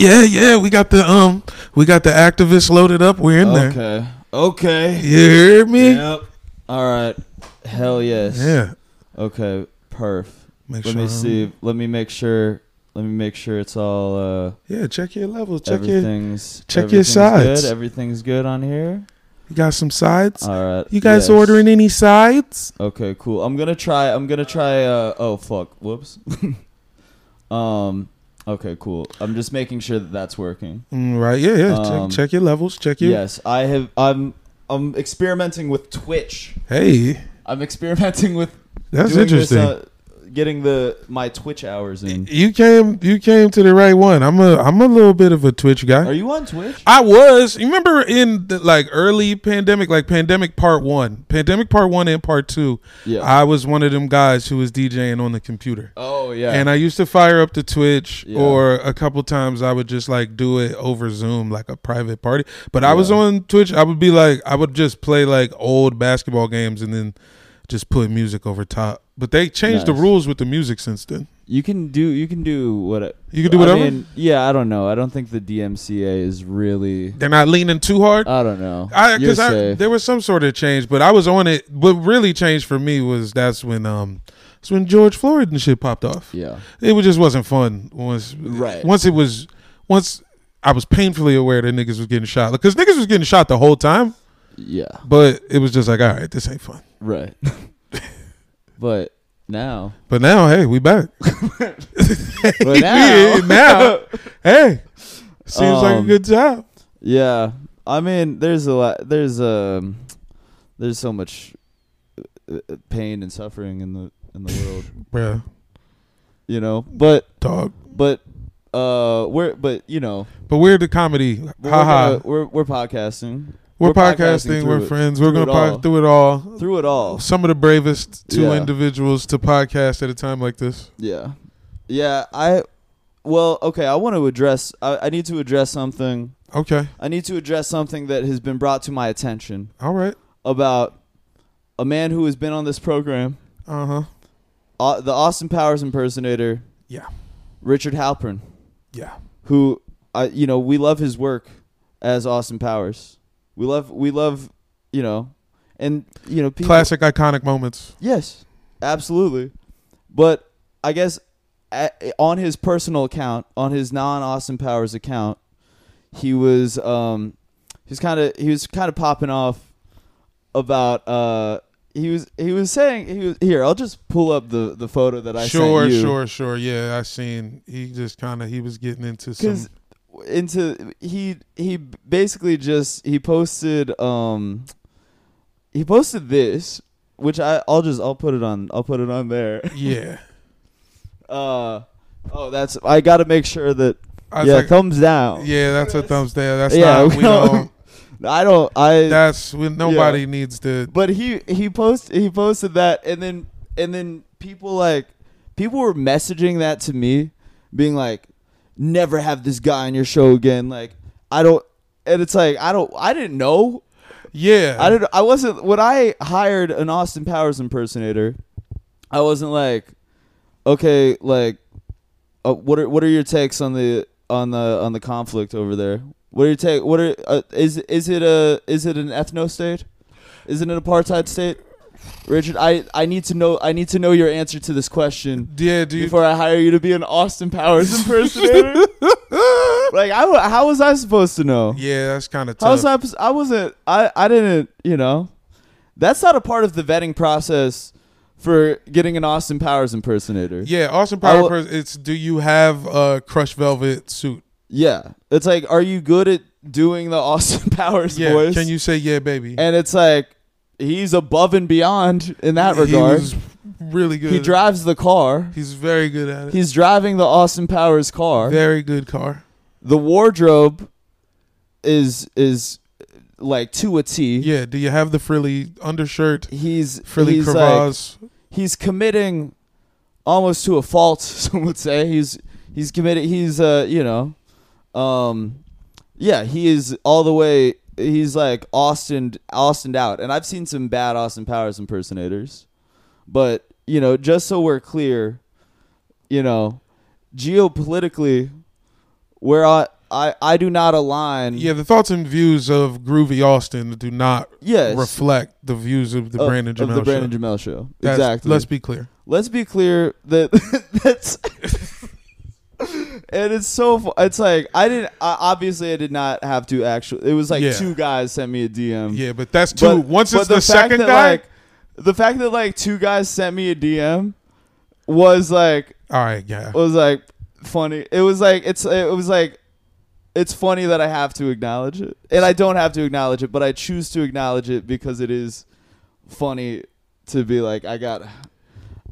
Yeah, yeah, we got the um, we got the activists loaded up. We're in there. Okay. Okay. You hear me? Yep. All right. Hell yes. Yeah. Okay. Perf. Make Let sure. me see. Let me make sure. Let me make sure it's all. uh Yeah, check your levels. Check your. everything's check your everything's sides. Good. Everything's good on here. You got some sides. All right. you guys yes. ordering any sides? Okay, cool. I'm gonna try. I'm gonna try. Uh, oh fuck. Whoops. um. Okay, cool. I'm just making sure that that's working. Mm, right. Yeah, yeah. Um, check, check your levels. Check your. Yes, I have. I'm. I'm experimenting with Twitch. Hey, I'm experimenting with that's interesting. This, uh, getting the my Twitch hours in. you came. You came to the right one. I'm a. I'm a little bit of a Twitch guy. Are you on Twitch? I was. You remember in the like early pandemic, like pandemic part one, pandemic part one and part two. Yeah. I was one of them guys who was DJing on the computer. oh yeah. And I used to fire up the Twitch, Yeah. or a couple times I would just like do it over Zoom, like a private party. But I was on Twitch. I would be like, I would just play like old basketball games and then just put music over top. But they changed the rules with the music since then. you can do. You can do what. You can do whatever. I mean, yeah. I don't know. I don't think the DMCA is really. They're not leaning too hard. I don't know. I because I there was some sort of change, but I was on it. What really changed for me was that's when um that's when George Floyd and shit popped off. yeah. It just wasn't fun once Right. once it was once I was painfully aware that niggas was getting shot because niggas was getting shot the whole time, Yeah. but it was just like all right, this ain't fun. Right. but now. But now, hey, we back. But now. now, hey, seems like a Um, good job. Yeah, I mean, there's a lot. There's um, there's so much uh, uh, pain and suffering in the in the world, yeah. you know. But dog. but uh, we're but you know, But we're the comedy. we're, we're we're podcasting We're, we're podcasting. We're it- friends. We're gonna it all. pod through it all. through it all. Some of the bravest two Yeah. individuals to podcast at a time like this. Yeah, yeah. I well, okay. I want to address. I, I need to address something. Okay. I need to address something that has been brought to my attention All right. about a man who has been on this program, Uh huh. uh, the Austin Powers impersonator, Yeah. Richard Halpern. Yeah. who I you know we love his work as Austin Powers. We love we love you know and you know people, Classic iconic moments. Yes, absolutely. But I guess a on his personal account, on his non Austin Powers account, he was um he was kind of he was kind of popping off about uh he was he was saying he was here I'll just pull up the the photo that I sure, sent you sure, sure. Yeah, I seen. He just kind of he was getting into some. Into he he basically just he posted um he posted this which I I'll just I'll put it on I'll put it on there Yeah. uh oh that's I got to make sure that yeah like, thumbs down yeah, that's a thumbs down. That's Yeah, not. We don't. I don't I That's when nobody needs to. but he he post he posted that and then and then people like people were messaging that to me being like never have this guy on your show again. Like I don't and it's like I don't I didn't know. Yeah. I didn't I wasn't when I hired an Austin Powers impersonator I wasn't like okay like uh, what are what are your takes on the on the on the conflict over there? What are your take what are uh, is is it a is it an ethno state? Is it an apartheid state Richard I I need to know I need to know your answer to this question Yeah. You? before I hire you to be an Austin Powers impersonator like I how was I supposed to know yeah, that's kind of how was tough. I? I wasn't. I. I didn't. You know, that's not a part of the vetting process for getting an Austin Powers impersonator. Yeah, Austin Powers. Pers- it's do you have a crushed velvet suit? Yeah. It's like, are you good at doing the Austin Powers Yeah. voice? Can you say yeah, baby? And it's like he's above and beyond in that He regard. was really good. He drives the car. He's very good at it. He's driving the Austin Powers car. very good car. The wardrobe is is like to a T. Yeah. Do you have the frilly undershirt, He's frilly he's like he's committing almost to a fault some would say he's he's committed he's uh you know um yeah he is all the way he's like austin austin out and i've seen some bad austin powers impersonators but you know just so we're clear you know geopolitically where I I, I do not align. Yeah, the thoughts and views of Groovy Austin do not Yes. reflect the views of the of- Brandon Jamel of the Brandon show. Jamel show. That's- exactly. Let's be clear. let's be clear that that's and it's so fu- it's like i didn't I, obviously i did not have to actually it was like Yeah. two guys sent me a dm Yeah, but that's two. But- Once but it's the, fact second that, guy. like the fact that like two guys sent me a dm was like all right, yeah. was like funny it was like it's it was like it's funny that i have to acknowledge it and i don't have to acknowledge it but i choose to acknowledge it because it is funny to be like i got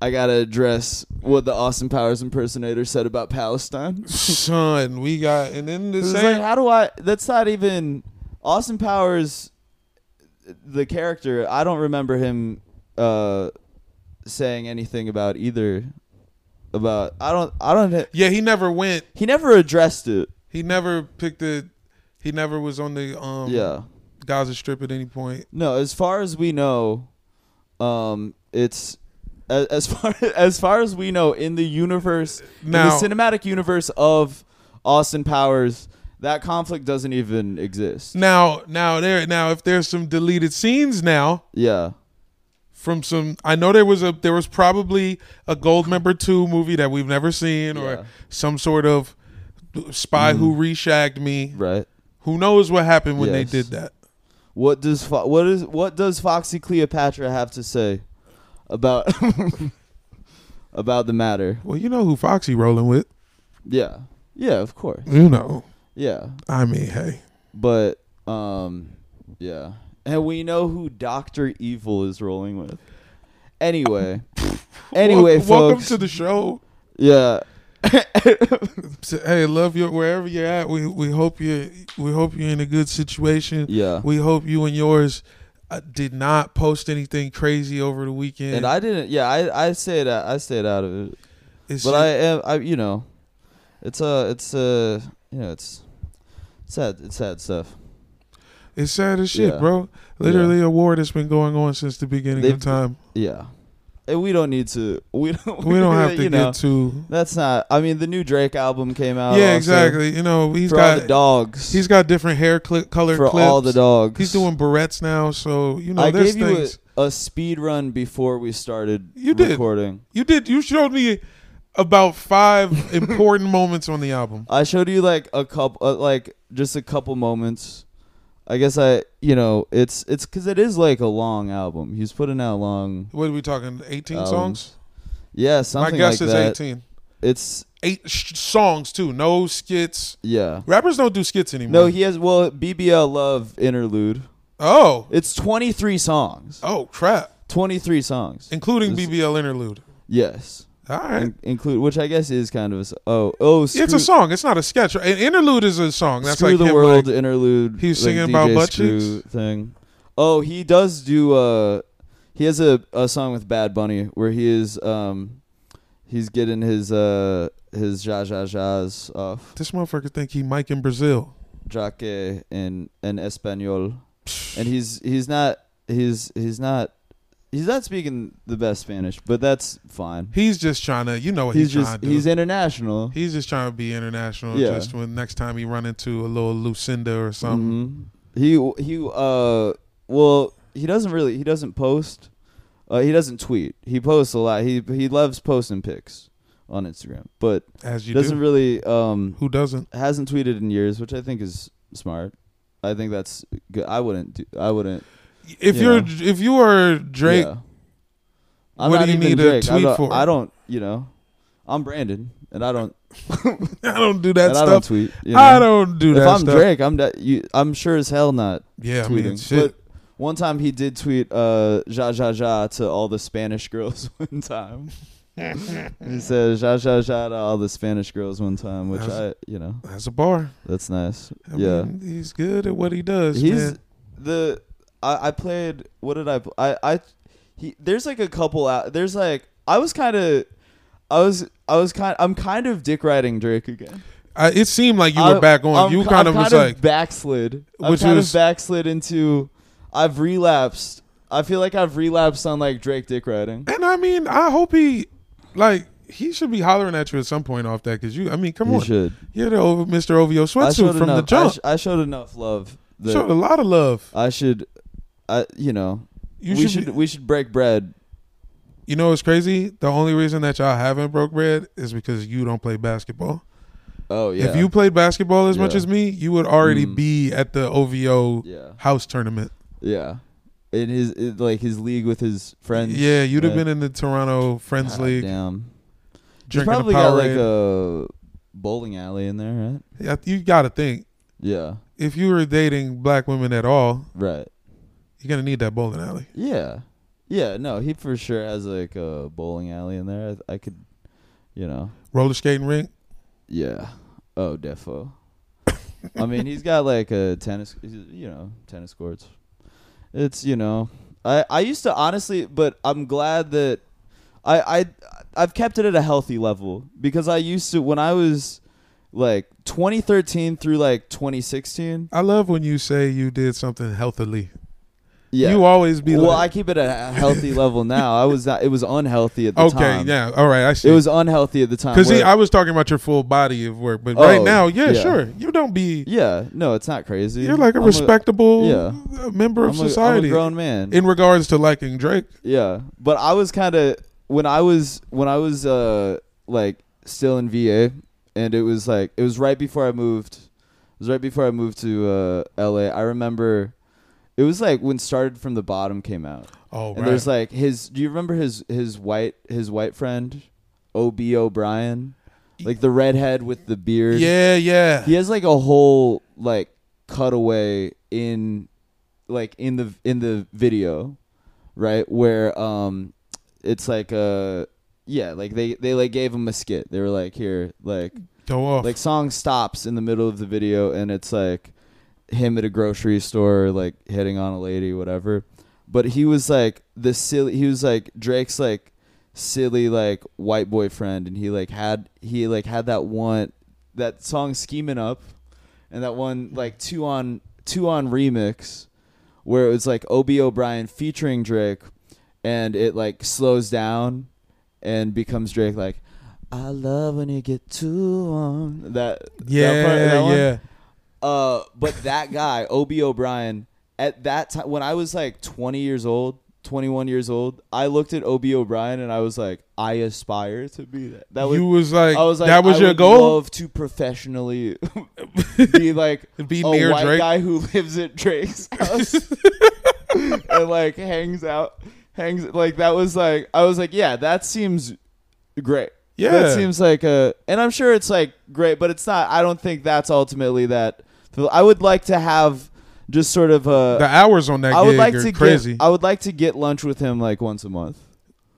i gotta address what the austin powers impersonator said about palestine Son, we got and then same. like, how do I? That's not even Austin Powers. The character, I don't remember him uh, saying anything about either. About I don't I don't. yeah, he never went. He never addressed it. He never picked it. He never was on the um yeah. Gaza Strip at any point. No, as far as we know, um, it's as, as far as far as we know in the universe, Now, in the cinematic universe of Austin Powers, that conflict doesn't even exist. now, now there, now if there's some deleted scenes now Yeah. from some, I know there was a there was probably a Goldmember two movie that we've never seen or Yeah. some sort of spy who Mm. reshagged me. Right. Who knows what happened when they did that? What does Fo- what is what does Foxy Cleopatra have to say about about the matter? Well, you know who Foxy rolling with. Yeah, yeah, of course, You know. yeah, I mean, hey. but um, yeah, and we know who Doctor Evil is rolling with. Anyway, anyway, Wel- welcome to the show. yeah, Hey, love you wherever you're at. We we hope you we hope you're in a good situation. yeah. We hope you and yours uh, did not post anything crazy over the weekend. And I didn't. Yeah, I I stayed out. I stayed out of it. It's but just- I am. I you know, it's uh it's uh you know it's sad. It's sad stuff. it's sad as shit, Yeah. bro. Literally a war that's been going on since the beginning They've- of time. Yeah, we don't need to. We don't. We don't have to you get too. That's not. I mean, the new Drake album came out. Yeah, also exactly. You know, he's for all got the dogs. he's got different hair cli- color for clips. all the dogs. He's doing barrettes now, so you know I there's gave you a, a speed run before we started You did. recording. You did. You showed me about five important moments on the album. I showed you like a couple, uh, like just a couple moments. I guess I, you know, it's it's because it is like a long album. He's putting out long. What are we talking? Eighteen Albums. songs. Yeah, something My guess like is that. eighteen. It's Eight sh- songs too. No skits. yeah. Rappers don't do skits anymore. No, he has. Well, BBL Love interlude. oh. It's twenty three songs. Oh crap! Twenty three songs. Including This- BBL interlude. Yes. All right. In- include, which I guess is kind of a s- oh oh. Screw, it's a song. It's not a sketch. An interlude is a song. That's Screw like the him, world like- interlude. He's like singing about DJ butt Screw cheeks? thing. Oh, he does do. Uh, he has a, a song with Bad Bunny where he is um, he's getting his uh his ja ja ja's off. this motherfucker think he Mike in Brazil. Jaque in in Espanol, and he's he's not he's he's not he's not speaking the best Spanish, but that's fine. He's just trying to, you know what He's he's, trying just to do. he's international. He's just trying to be international. Yeah. Just when next time he run into a little Lucinda or something. Mhm. He he uh well he doesn't really he doesn't post. Uh, he doesn't tweet. He posts a lot. He he loves posting pics on Instagram, but As you doesn't do. really um Who doesn't? hasn't tweeted in years, which I think is smart. I think that's good. I wouldn't do. I wouldn't. If You you're if you are Drake, yeah. What do you need a Drake. I tweet don't, for? I don't. You know, I'm Brandon, and I don't. I don't do that and I don't stuff. tweet. You I don't do If that I'm stuff. Drake, I'm da- you, I'm sure as hell not yeah, I tweeting. mean, shit. But one time he did tweet uh ja ja ja to all the Spanish girls one time. he said ja ja ja to all the Spanish girls one time, which I you know That's a bar. that's nice. I yeah, mean, he's good at what he does. he's man. the I I played what did I I I he there's like a couple out there's like I was kind of I was I was kind I'm kind of dick riding Drake again. I, it seemed like you were I- back on. I'm you kind I'm of was kind like, backslid. I'm Which kind was- of backslid into. I've relapsed. I feel like I've relapsed on like Drake dick riding. and I mean, I hope he, like, he should be hollering at you at some point off that because you. I mean, come you on, should. you're the over, Mr. OVO I sweatsuit from enough. the I, jump. sh- I showed enough love. Showed a lot of love. I should, I you know, You we should. should we should break bread. You know what's crazy? The only reason that y'all haven't broke bread is because you don't play basketball. Oh yeah. If you played basketball as much as me, you would already Mm. be at the OVO yeah house tournament. yeah in his in, like his league with his friends. Yeah, you'd have been in the Toronto Friends God League Damn. He's probably got like a bowling alley in there, right? Yeah, you got to think Yeah. if you were dating black women at all, Right. You're gonna need that bowling alley. Yeah. Yeah. No, he for sure has like a bowling alley in there. I, I could, you know. Roller skating rink. Yeah. Oh, defo. I mean, he's got like a tennis, you know, tennis courts. It's you know, I I used to honestly, but I'm glad that I I I've kept it at a healthy level because I used to when I was like 2013 through like 2016. I love when you say you did something healthily. Yeah. You always be well, I keep it at a healthy level now. I was not, it was unhealthy at the okay, time. Okay, yeah, all right, I see. It was unhealthy at the time. because I was talking about your full body of work, but Oh, right now, yeah, yeah. sure, you don't be. yeah, no, it's not crazy. You're like a I'm respectable yeah. uh, member of I'm a- I'm a society grown man. in regards to liking Drake. Yeah, but I was kind of when I was when I was uh like still in VA, and it was like it was right before I moved. It was right before I moved to uh, LA. I remember it was like when started from the bottom came out, Oh, and right. there's like his. Do you remember his his white his white friend, Ob O'Brien, like the redhead with the beard? yeah, yeah. he has like a whole like cutaway in like in the in the video right where um it's like a yeah like they they like gave him a skit they were like here like Go off. like song stops in the middle of the video and it's like him at a grocery store like hitting on a lady whatever. But he was like the silly he was like drake's like silly like white boyfriend and he like had he like had that one that song scheming up and that one like two on two on remix where it was like ob o'brien featuring drake and it like slows down and becomes drake like i love when you get too on that yeah, that part- that yeah. Uh, but that guy, Ob O'Brien, at that time when I was like 20 years old, 21 years old, I looked at Ob O'Brien and I was like, I aspire to be that. That was, you was like, I was like, that was I your would goal. Love to professionally be like Be a near white Drake. guy who lives at Drake's house and like hangs out, hangs like that was like I was like, yeah, that seems great. Yeah. That seems like a, and I'm sure it's like great, but it's not. I don't think that's ultimately that. I would like to have just sort of a. the hours on that I would gig like are to crazy. get. I would like to get lunch with him like once a month.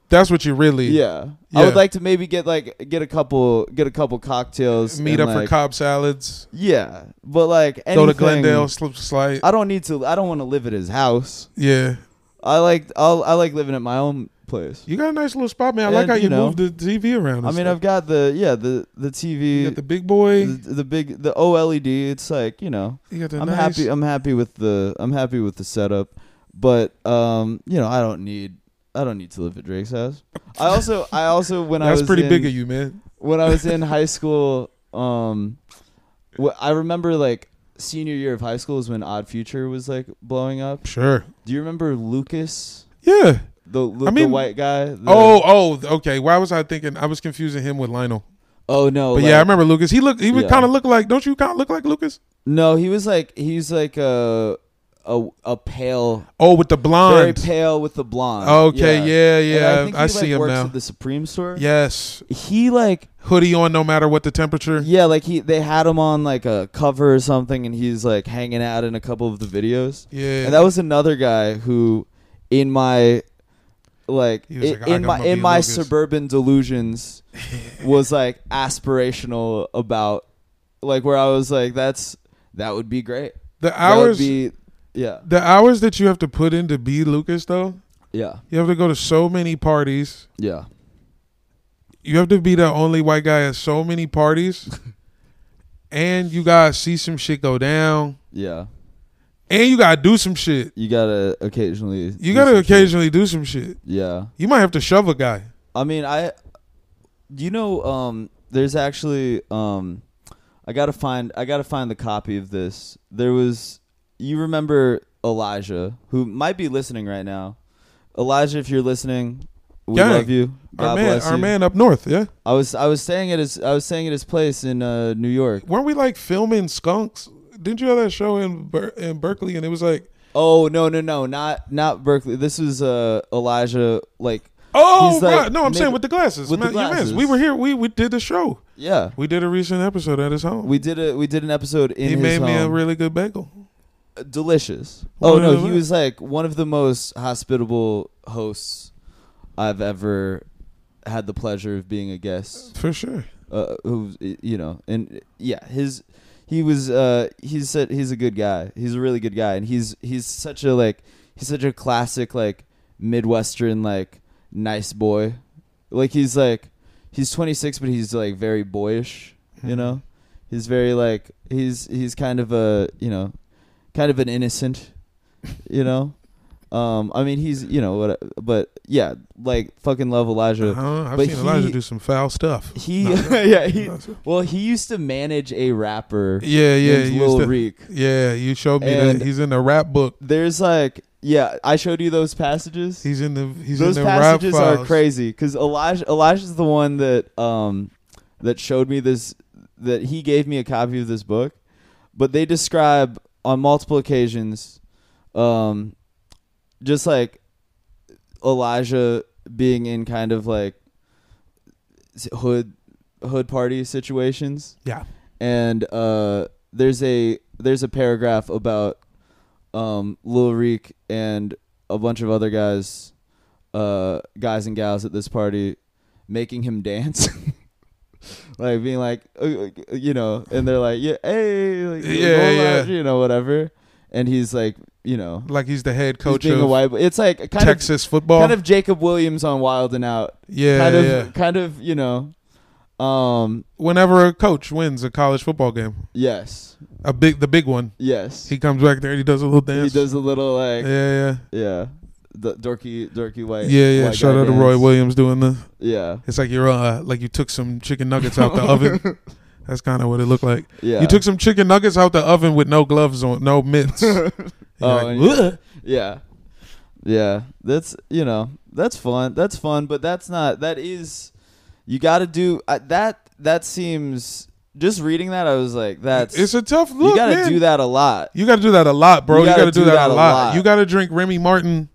That's what you really Yeah. I would like to maybe get like get a couple get a couple cocktails. meet up for like- Cobb salads. Yeah, but like Go to Glendale, slip slide. I don't need to. I don't want to live at his house. yeah, I like. I'll, I like living at my own place. you got a nice little spot, man. I like And, how you you, know, moved the TV around. I mean. I've got the yeah the the TV. you got the big boy. the, the big the OLED. It's like you know. you got the I'm nice. happy. I'm happy with the. I'm happy with the setup, but um, you know, I don't need. I don't need to live at Drake's house. I also. I also when I That's was pretty in, big of you, man. when I was in high school. Um, wh- I remember like senior year of high school is when Odd Future was like blowing up. Sure. Do you remember Lucas, Yeah. The the, I mean- the white guy? The- oh, oh, okay. Why was I thinking? I was confusing him with Lionel. oh no! But like- yeah, I remember Lucas. He looked. He would Yeah. kind of look like. Don't you kind of look like Lucas? No, he was like he's like a a a pale, Oh, with the blonde very pale with the blonde. Okay, yeah, And yeah. think I, he, see like, him now. The Supreme store. yes, He like hoodie on, no matter what the temperature. yeah, like he they had him on like a cover or something, and he's like hanging out in a couple of the videos. Yeah, And that was another guy who, in my like in, like, in my in my Lucas. suburban delusions was like aspirational about like where I was like that's that would be great. the hours. be yeah the hours that you have to put in to be Lucas, though, yeah you have to go to so many parties. yeah. You have to be the only white guy at so many parties, and you gotta see some shit go down, Yeah, and you gotta do some shit. you gotta occasionally. You gotta some shit. occasionally do some shit. Yeah, You might have to shove a guy. I mean, I you know, um, there's actually, um, I gotta find, I gotta find the copy of this. There was, you remember Elijah, who might be listening right now. Elijah, if you're listening, we Gang. love you. God our man, bless our man up north. Yeah, I was, I was staying at his, I was staying at his place in uh, New York. weren't we like filming skunks? Didn't you have that show in Ber- in Berkeley? And it was like, Oh no, no, no, not, not Berkeley. This was uh, Elijah, like, oh, He's like, right. no, I'm saying with the glasses. with the Man, mans. glasses. We were here. We we did the show. yeah. We did a recent episode at his home. We did a, we did an episode in he made me a really good bagel. delicious. What Oh no, he was like one of the most hospitable hosts I've ever had the pleasure of being a guest. For sure. Uh, who you know, and yeah, his he was uh he's a, he's a good guy. He's a really good guy, and he's he's such a like he's such a classic like midwestern like nice boy. Like he's like he's 26, but he's like very boyish. You Mhm. know, he's very like he's he's kind of a you know kind of an innocent. You know. Um, I mean, he's you know what, but yeah, like fucking love Elijah. Uh-huh. I've but seen Elijah do some foul stuff. He, No. yeah, he, No. well, he used to manage a rapper Yeah, yeah. Lil to- Reek. yeah, you showed me And- that he's in the rap book. There's like, yeah, I showed you those passages. He's in the he's those in the passages rap are crazy because Elijah, Elijah's the one that um that showed me this that he gave me a copy of this book, but they describe on multiple occasions, um, just like Elijah being in kind of like hood hood party situations. Yeah. and uh, there's a there's a paragraph about um, Lil Reek and a bunch of other guys, uh, guys and gals at this party, making him dance, like being like, uh, uh, you know, and they're like, yeah, hey, like, Yeah, yeah. out, you know, whatever, and he's like, you know, Like he's the head coach being a of white. It's like kind Texas of football. kind of Jacob Williams on Wild and Out, yeah, kind of yeah. kind of you know, um, Whenever a coach wins a college football game, yes, a big the big one, yes. he comes back there and he does a little dance. He does a little like yeah, yeah, yeah, the dorky dorky white. yeah, yeah. white Shout out to Roy. Williams doing the. Yeah, It's like you're uh like you took some chicken nuggets out the oven. That's kind of what it looked like. yeah. You took some chicken nuggets out the oven with no gloves on, no mitts. Oh, like, yeah. Yeah, yeah. That's you know that's fun. That's fun, but that's not. That is you got to do uh, that. That seems just reading that. I was like, that's It's a tough look. you got to do that a lot. You got to do that a lot, bro. You You gotta do, do that, that a lot. lot. You got to drink Remy Martin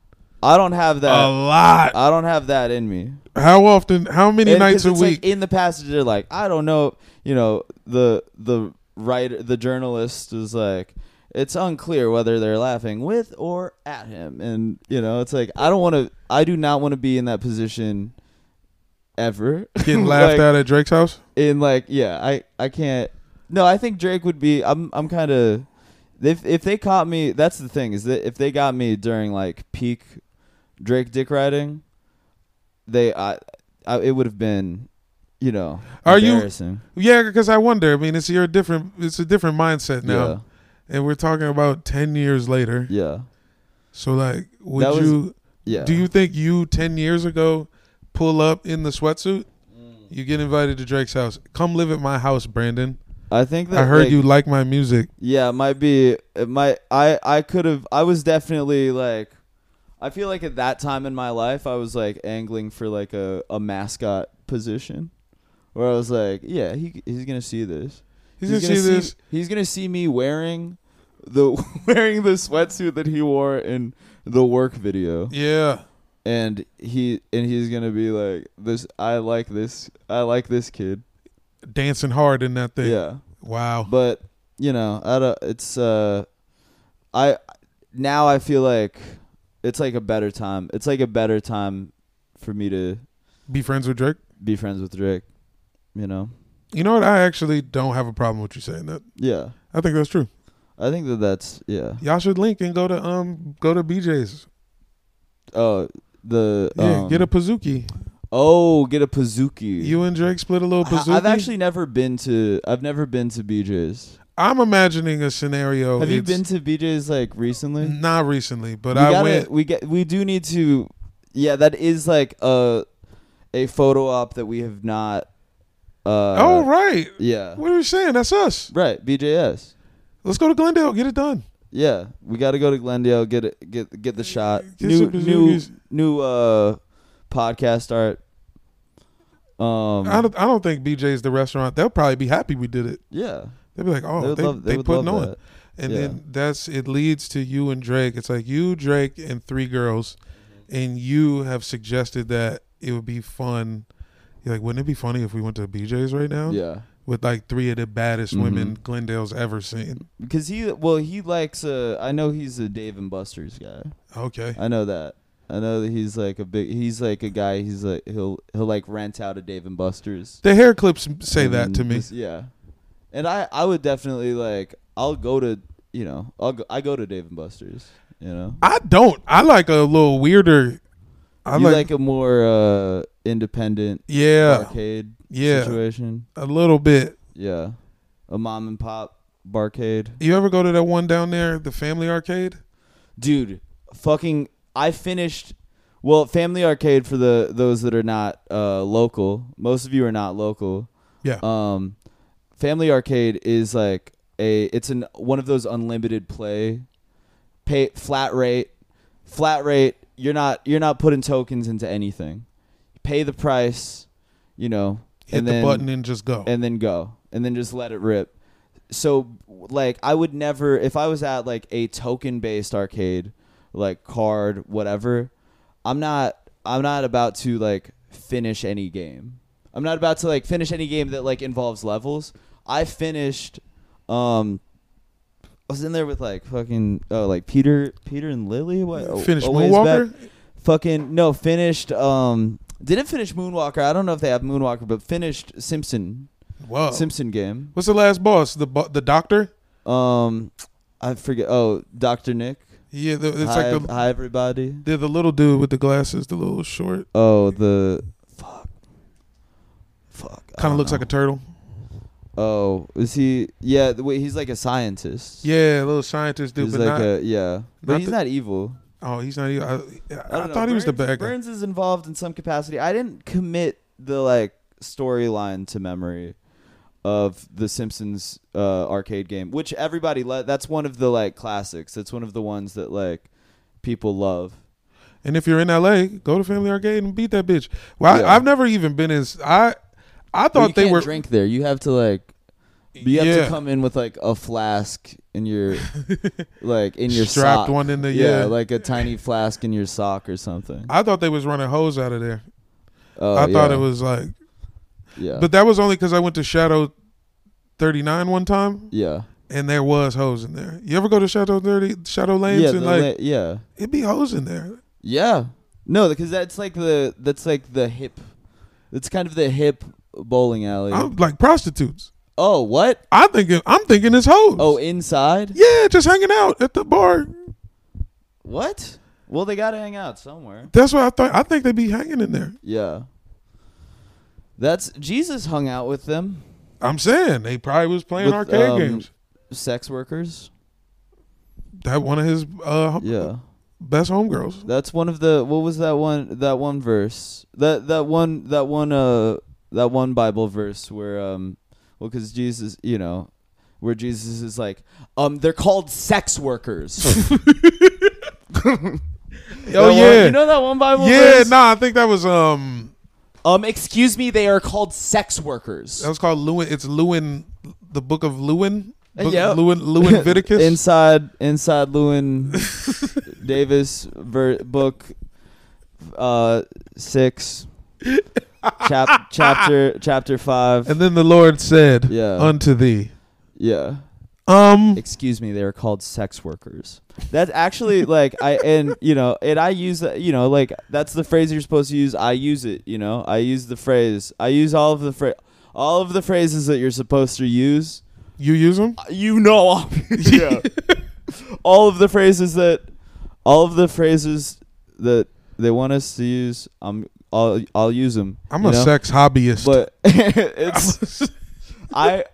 I don't have that a lot. I don't have that in me. How often? How many And nights a it's week? Like in the passage, they're like, I don't know. You know, the the writer, the journalist is like, it's unclear whether they're laughing with or at him, and you know, it's like I don't want to. I do not want to be in that position ever. Getting laughed Like, at at Drake's house. in like, yeah, I I can't. No, I think Drake would be. I'm I'm kind of. If if they caught me, that's the thing is that if they got me during like peak Drake dick riding, they I, I it would have been, you know, Are you- Yeah, because I wonder. I mean, it's your different. It's a different mindset now, and we're talking about ten years later. Yeah, So, like, would was- you? yeah. Do you think you ten years ago pull up in the sweatsuit? You get invited to Drake's house. Come live at my house, Brandon. I think that I heard like, you like my music. Yeah, it might be. It might. I I could have. I was definitely like. I feel like at that time in my life, I was like angling for like a, a mascot position, where I was like, yeah, he he's gonna see this. He's, gonna, see this. He's gonna see me wearing the wearing the sweatsuit that he wore in the work video, Yeah. and he and he's gonna be like, this. I like this. I like this kid. Dancing hard in that thing. Yeah. Wow. but you know i don't it's uh i now i feel like it's like a better time it's like a better time for me to Be friends with Drake. be friends with drake you know You know what? I actually don't have a problem with you saying that. yeah I think that's true. i think that that's yeah Y'all should link and go to um go to BJ's. Uh, the Yeah, um, get a Pizookie. oh get a pizookie You and Drake split a little I- Pizookie. i've actually never been to i've never been to bj's I'm imagining a scenario. have you been to bj's like recently Not recently, but we I gotta, went. We get. We do need to. Yeah, that is like a a photo op that we have not Uh, oh right. yeah, What are we saying? That's us. right. BJS. Let's go to Glendale. Get it done. Yeah, we got to go to Glendale get it get get the shot. Get new new new uh podcast art. Um, I don't. I don't think BJ's the restaurant. They'll probably be happy we did it. yeah, They'd be like, oh, they they, love. They, they putting on. that. And Yeah. then that's it leads to you and Drake. It's like you, Drake, and three girls, and you have suggested that it would be fun. You're like, wouldn't it be funny if we went to BJ's right now? Yeah, With like three of the baddest Mhm. women Glendale's ever seen. because he well he likes uh I know he's a Dave and Buster's guy. Okay. I know that. I know that he's like a big. He's like a guy. He's like he'll he'll like rent out a Dave and Buster's. The hair clips say And that to me. just- yeah, and I I would definitely like I'll go to you know I'll go, I go to Dave and Buster's. You know, I don't. I like a little weirder. I you like, like, a more uh independent yeah, arcade yeah, situation. a little bit. Yeah, a mom and pop barcade. You ever go to that one down there, the Family Arcade? dude fucking i finished well family arcade for the those that are not uh local most of you are not local Yeah. um family arcade is like a it's an one of those unlimited play pay flat rate flat rate you're not you're not putting tokens into anything pay the price you know Hit and the then button and just go. and then go and then just let it rip. So like i would never if i was at like a token based arcade like card whatever i'm not i'm not about to like finish any game. I'm not about to like finish any game that like involves levels. I finished um i was in there with like fucking oh like peter peter and lily? What? A- Finish a ways back fucking no finished um didn't finish moonwalker i don't know if they have moonwalker but finished simpson Whoa. simpson game What's the last boss? The bo- the doctor. um i forget oh dr nick Yeah, the, it's hi, like the hi everybody they're the little dude with the glasses, the little short. oh the fuck fuck Kind of looks like a turtle. oh is he yeah way he's like a scientist Yeah, little scientist dude, he's but like not. a yeah but not he's the- not evil oh, he's not. Even, I, I, I, don't know. thought he was the bad guy. Burns is involved in some capacity. I didn't commit the like storyline to memory of the Simpsons uh, arcade game, which everybody le- that's one of the like classics. It's one of the ones that like people love. And if you're in LA, go to Family Arcade and beat that bitch. Well, Yeah. I, I've never even been in. I. I But thought you they can't were. drink there. You have to like you have yeah, to come in with like a flask in your like in your strapped sock. one in the yeah, yeah. like a tiny flask in your sock or something. I thought they was running hose out of there. Oh, I thought yeah. it was like, yeah, but that was only because I went to Shatto 39 one time, yeah, and there was hose in there. You ever go to Shadow 30, Shatto Lanes, yeah, and like la- yeah. it'd be hose in there. Yeah. No, because that's like the that's like the hip. It's kind of the hip bowling alley. I'm like prostitutes. Oh, what? I'm thinking. I'm thinking it's hose. Oh, inside? yeah, just hanging out at the bar. What? Well, they got to hang out somewhere. That's what I thought. I think they'd be hanging in there. Yeah. That's Jesus hung out with them, I'm saying they probably was playing With, arcade um, games. sex workers. That one of his uh, Yeah. best homegirls. That's one of the what was that one that one verse? That that one that one uh that one Bible verse where um well cuz Jesus, you know, where Jesus is like, um they're called sex workers. Oh yeah, you know that one Bible verse? yeah. verse? Nah, I think that was um Um, excuse me, they are called sex workers. that was called Lewin. It's Lewin, the book of Lewin. Book Yeah. Lewin Lewin Viticus. inside inside Llewyn Davis ver- book uh six chap- chapter chapter five. and then the Lord said Yeah. unto thee, yeah. um, Excuse me, they are called sex workers. That's actually like I and you know and I use that you know like that's the phrase you're supposed to use. I use it. You know I use the phrase. I use all of the phrase. All of the phrases that you're supposed to use. you use them. You know, yeah. all of the phrases that, all of the phrases that they want us to use. I'm. I'll. I'll use them. I'm a know? sex hobbyist. But it's. I.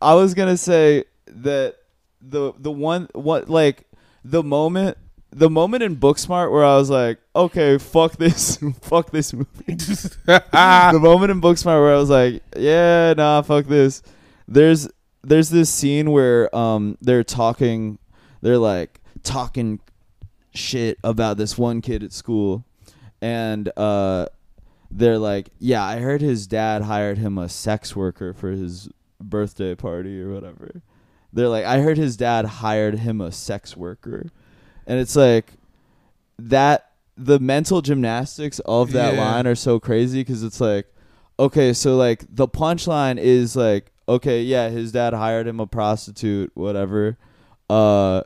I was gonna say that the the one what like the moment the moment in Booksmart where I was like, okay, fuck this, fuck this movie. the moment in Booksmart where I was like, yeah, nah, fuck this. There's there's this scene where um they're talking, they're like talking shit about this one kid at school, and uh they're like, yeah, I heard his dad hired him a sex worker for his birthday party or whatever. They're like, I heard his dad hired him a sex worker, and it's like that the mental gymnastics of that Yeah. line are so crazy because it's like, okay, so like the punchline is like, okay, yeah, his dad hired him a prostitute, whatever. Uh,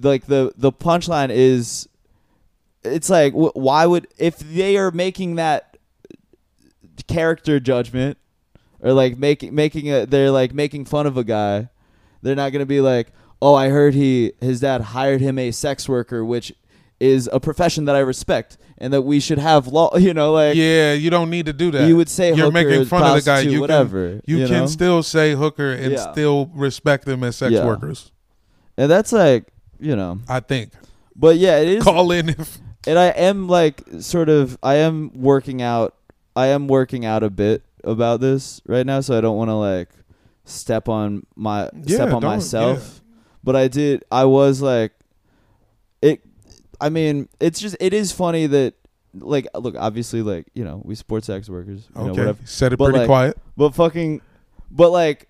like the the punchline is, it's like, why would if they are making that character judgment or like making making a they're like making fun of a guy, they're not gonna be like, oh, I heard he his dad hired him a sex worker, which is a profession that I respect and that we should have law. You know, like yeah, you don't need to do that. you would say You're making fun of the guy. You whatever. can you, you can know? still say hooker and Yeah. still respect them as sex Yeah. workers. and that's like you know, I think. but yeah, it is. Call in if and I am like sort of I am working out I am working out a bit about this right now, so I don't want to like step on my Yeah, step on myself. But I did I was like it I mean, it's just it is funny that like look, obviously like, you know, we support sex workers, you know, okay, whatever. said it But, pretty like, quiet. But fucking but like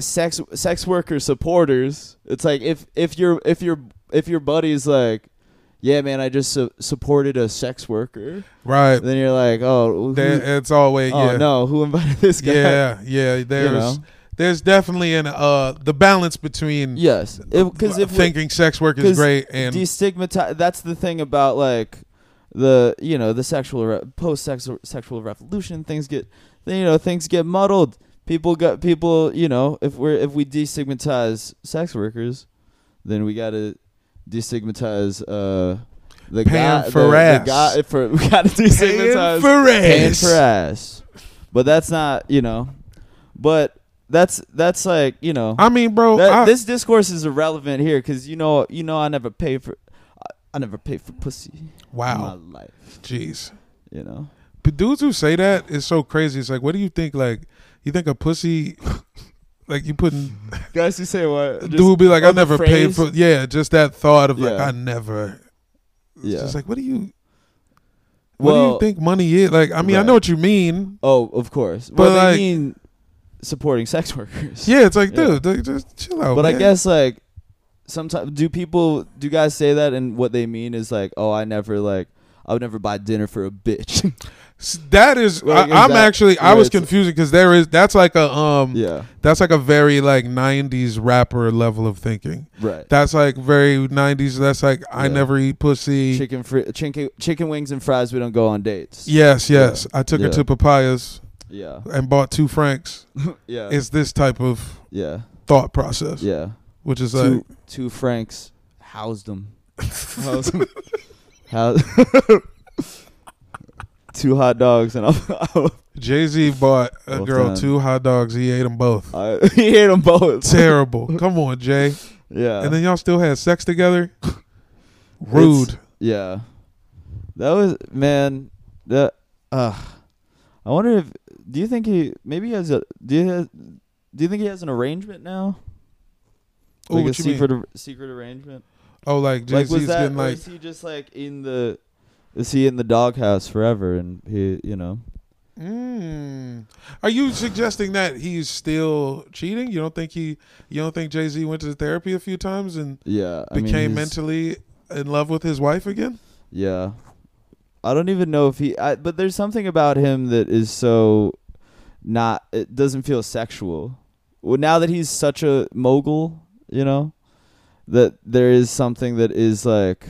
sex sex worker supporters, it's like if if your if your if your buddy's like yeah, man, I just su- supported a sex worker. Right. Then you're like, oh, who, There, it's always oh yeah. no, who invited this guy? Yeah, yeah. There's you know? there's definitely an uh the balance between Yes, because if, we thinking sex work is great and destigmatize, that's the thing about like the you know the sexual re- post sexual sexual revolution. Things get then you know things get muddled. People got people you know if we're if we destigmatize sex workers, then we got to destigmatize uh the Paying guy for the, ass. The guy, for we got to destigmatize for paying ass. for ass. But that's not, you know. But that's that's like, you know. I mean, bro, that, I- this discourse is irrelevant here because you know, you know, I never pay for, I, I never paid for pussy in wow, my life. jeez. You know. But dudes who say that is so crazy. It's like, what do you think? Like, you think a pussy, like you putting Guys you say what? dude would be like, I never paid for. Yeah, just that thought of like, Yeah. I never. It's Yeah. just like, what do you? What do you think money is? Like, I mean, I know what you mean. Oh, of course. But, But like- I mean, supporting sex workers. Yeah, it's like, Yeah. dude, like, just chill out. but I guess like sometimes do people do guys say that and what they mean is like, oh, I never like I would never buy dinner for a bitch. That is. Like, I, I'm that- actually. I was confused because there is. That's like a um. yeah. That's like a very like '90s rapper level of thinking. Right. That's like very '90s. That's like I never eat pussy. chicken fri- chicken chicken wings and fries. We don't go on dates. Yes, yes. I took her to Papayas Yeah. and bought two franks. Yeah. It's this type of yeah. thought process, Yeah. which is Two like two franks housed them. housed them. Housed two hot dogs and I'm, Jay Z bought a Well girl two hot dogs. He ate them both. I, he ate them both. Terrible. Come on, Jay. Yeah. And then y'all still had sex together. Rude. Yeah. That was man. That uh I wonder if do you think he maybe he has a do you do you think he has an arrangement now? Oh, like a what you mean? secret ar- secret arrangement. Oh, like Jay Like Z's that getting like is he just like in the is he in the doghouse forever and he you know Mm. Are you suggesting that he's still cheating? You don't think he? You don't think Jay Z went to therapy a few times and yeah I became he's- mentally in love with his wife again? yeah I don't even know if he I, but there's something about him that is so not it doesn't feel sexual well now that he's such a mogul you know that there is something that is like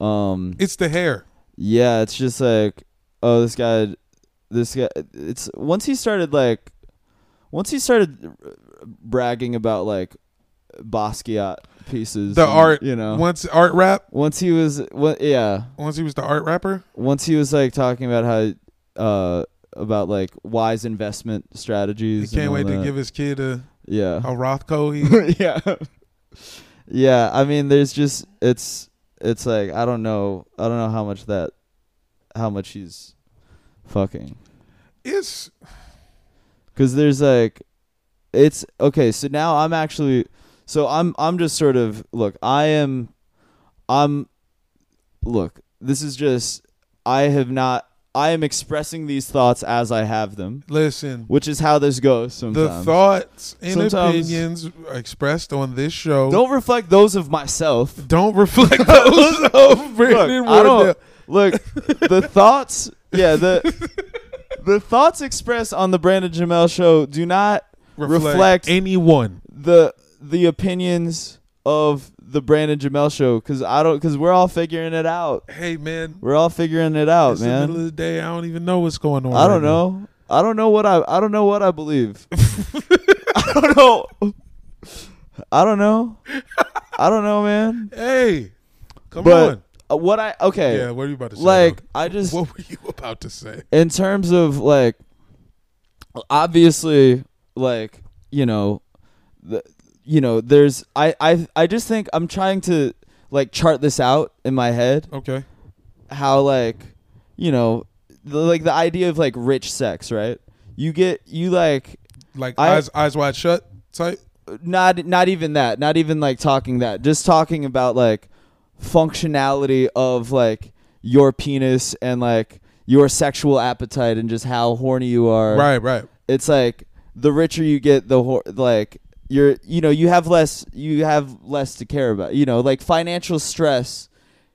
um It's the hair. Yeah it's just like oh this guy this guy it's once he started like once he started bragging about like Basquiat pieces The and, art, you know Once art rap. once he was what yeah Once he was the art rapper. once he was like talking about how uh about like wise investment strategies He can't wait to give his kid a yeah a Rothko. He yeah yeah, I mean, there's just it's it's like I don't know, I don't know how much that, how much he's fucking, It's because there's like, it's okay. So now I'm actually, so I'm I'm just sort of look. I am, I'm, look. This is just I have not. I am expressing these thoughts as I have them, listen. which is how this goes The thoughts and Sometimes- opinions expressed on this show don't reflect those of myself. don't reflect those of Brandon Look, Look, the thoughts, yeah, the the thoughts expressed on the Brandon Jamel show do not Reflect, reflect- anyone. the the opinions of the Brandon Jamel show because I don't because we're all figuring it out. Hey man, We're all figuring it out, it's the middle of the day. I don't even know what's going on. I don't right now. know. I don't know what I I don't know what I believe. I don't know. I don't know. I don't know, man. Hey, come But on. uh, what I okay, Yeah, what are you about to say? like? I just what were you about to say? in terms of like obviously like you know the you know there's I I I just think I'm trying to like chart this out in my head Okay. how like you know the, like the idea of like rich sex right you get you like Like I- eyes eyes wide shut type. not not even that not even like talking that just talking about like functionality of like your penis and like your sexual appetite and just how horny you are Right, right. it's like the richer you get the hor- like you're you know you have less you have less to care about. You know like financial stress